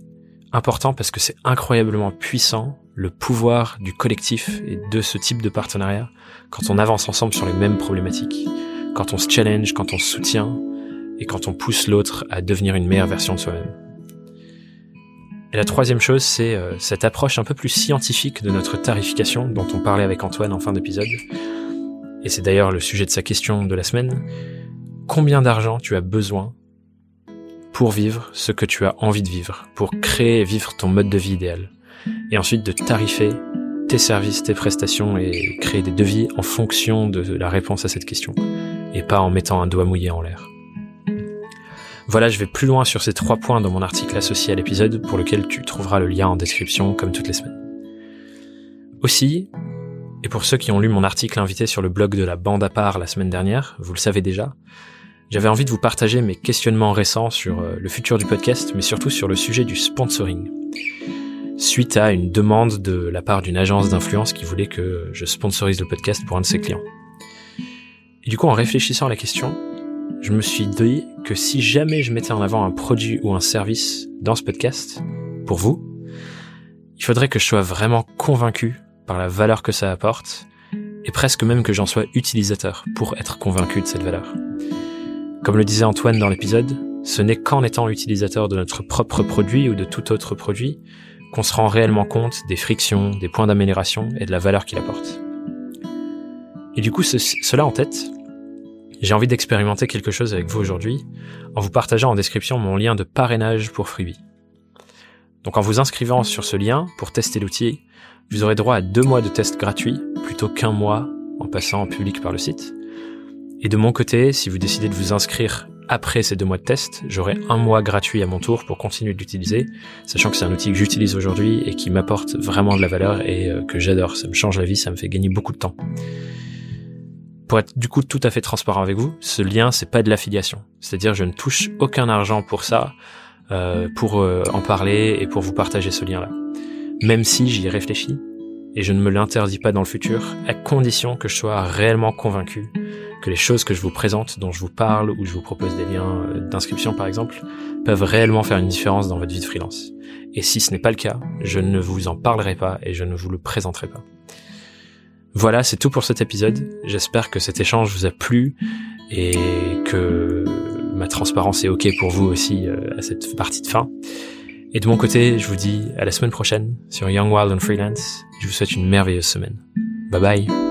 important parce que c'est incroyablement puissant le pouvoir du collectif et de ce type de partenariat quand on avance ensemble sur les mêmes problématiques, quand on se challenge, quand on se soutient et quand on pousse l'autre à devenir une meilleure version de soi-même. Et la troisième chose, c'est euh, cette approche un peu plus scientifique de notre tarification dont on parlait avec Antoine en fin d'épisode. Et c'est d'ailleurs le sujet de sa question de la semaine. Combien d'argent tu as besoin pour vivre ce que tu as envie de vivre, pour créer et vivre ton mode de vie idéal. Et ensuite de tarifer tes services, tes prestations et créer des devis en fonction de la réponse à cette question, et pas en mettant un doigt mouillé en l'air. Voilà, je vais plus loin sur ces trois points dans mon article associé à l'épisode pour lequel tu trouveras le lien en description comme toutes les semaines. Aussi, et pour ceux qui ont lu mon article invité sur le blog de la bande à part la semaine dernière, vous le savez déjà, j'avais envie de vous partager mes questionnements récents sur euh, le futur du podcast, mais surtout sur le sujet du sponsoring. Suite à une demande de la part d'une agence d'influence qui voulait que je sponsorise le podcast pour un de ses clients. Et du coup, en réfléchissant à la question, je me suis dit que si jamais je mettais en avant un produit ou un service dans ce podcast, pour vous, il faudrait que je sois vraiment convaincu par la valeur que ça apporte, et presque même que j'en sois utilisateur pour être convaincu de cette valeur. Comme le disait Antoine dans l'épisode, ce n'est qu'en étant utilisateur de notre propre produit ou de tout autre produit qu'on se rend réellement compte des frictions, des points d'amélioration et de la valeur qu'il apporte. Et du coup, cela en tête, j'ai envie d'expérimenter quelque chose avec vous aujourd'hui en vous partageant en description mon lien de parrainage pour Freebie. Donc en vous inscrivant sur ce lien pour tester l'outil, vous aurez droit à deux mois de test gratuit plutôt qu'un mois en passant en public par le site. Et de mon côté, si vous décidez de vous inscrire après ces deux mois de test, j'aurai un mois gratuit à mon tour pour continuer de l'utiliser, sachant que c'est un outil que j'utilise aujourd'hui et qui m'apporte vraiment de la valeur et euh, que j'adore. Ça me change la vie, ça me fait gagner beaucoup de temps. Pour être du coup tout à fait transparent avec vous, ce lien c'est pas de l'affiliation, c'est-à-dire je ne touche aucun argent pour ça, euh, pour euh, en parler et pour vous partager ce lien-là. Même si j'y réfléchis et je ne me l'interdis pas dans le futur, à condition que je sois réellement convaincu que les choses que je vous présente, dont je vous parle ou je vous propose des liens euh, d'inscription par exemple, peuvent réellement faire une différence dans votre vie de freelance. Et si ce n'est pas le cas, je ne vous en parlerai pas et je ne vous le présenterai pas. Voilà, c'est tout pour cet épisode. J'espère que cet échange vous a plu et que ma transparence est ok pour vous aussi euh, à cette partie de fin. Et de mon côté, je vous dis à la semaine prochaine sur Young Wild and Freelance. Je vous souhaite une merveilleuse semaine. Bye bye.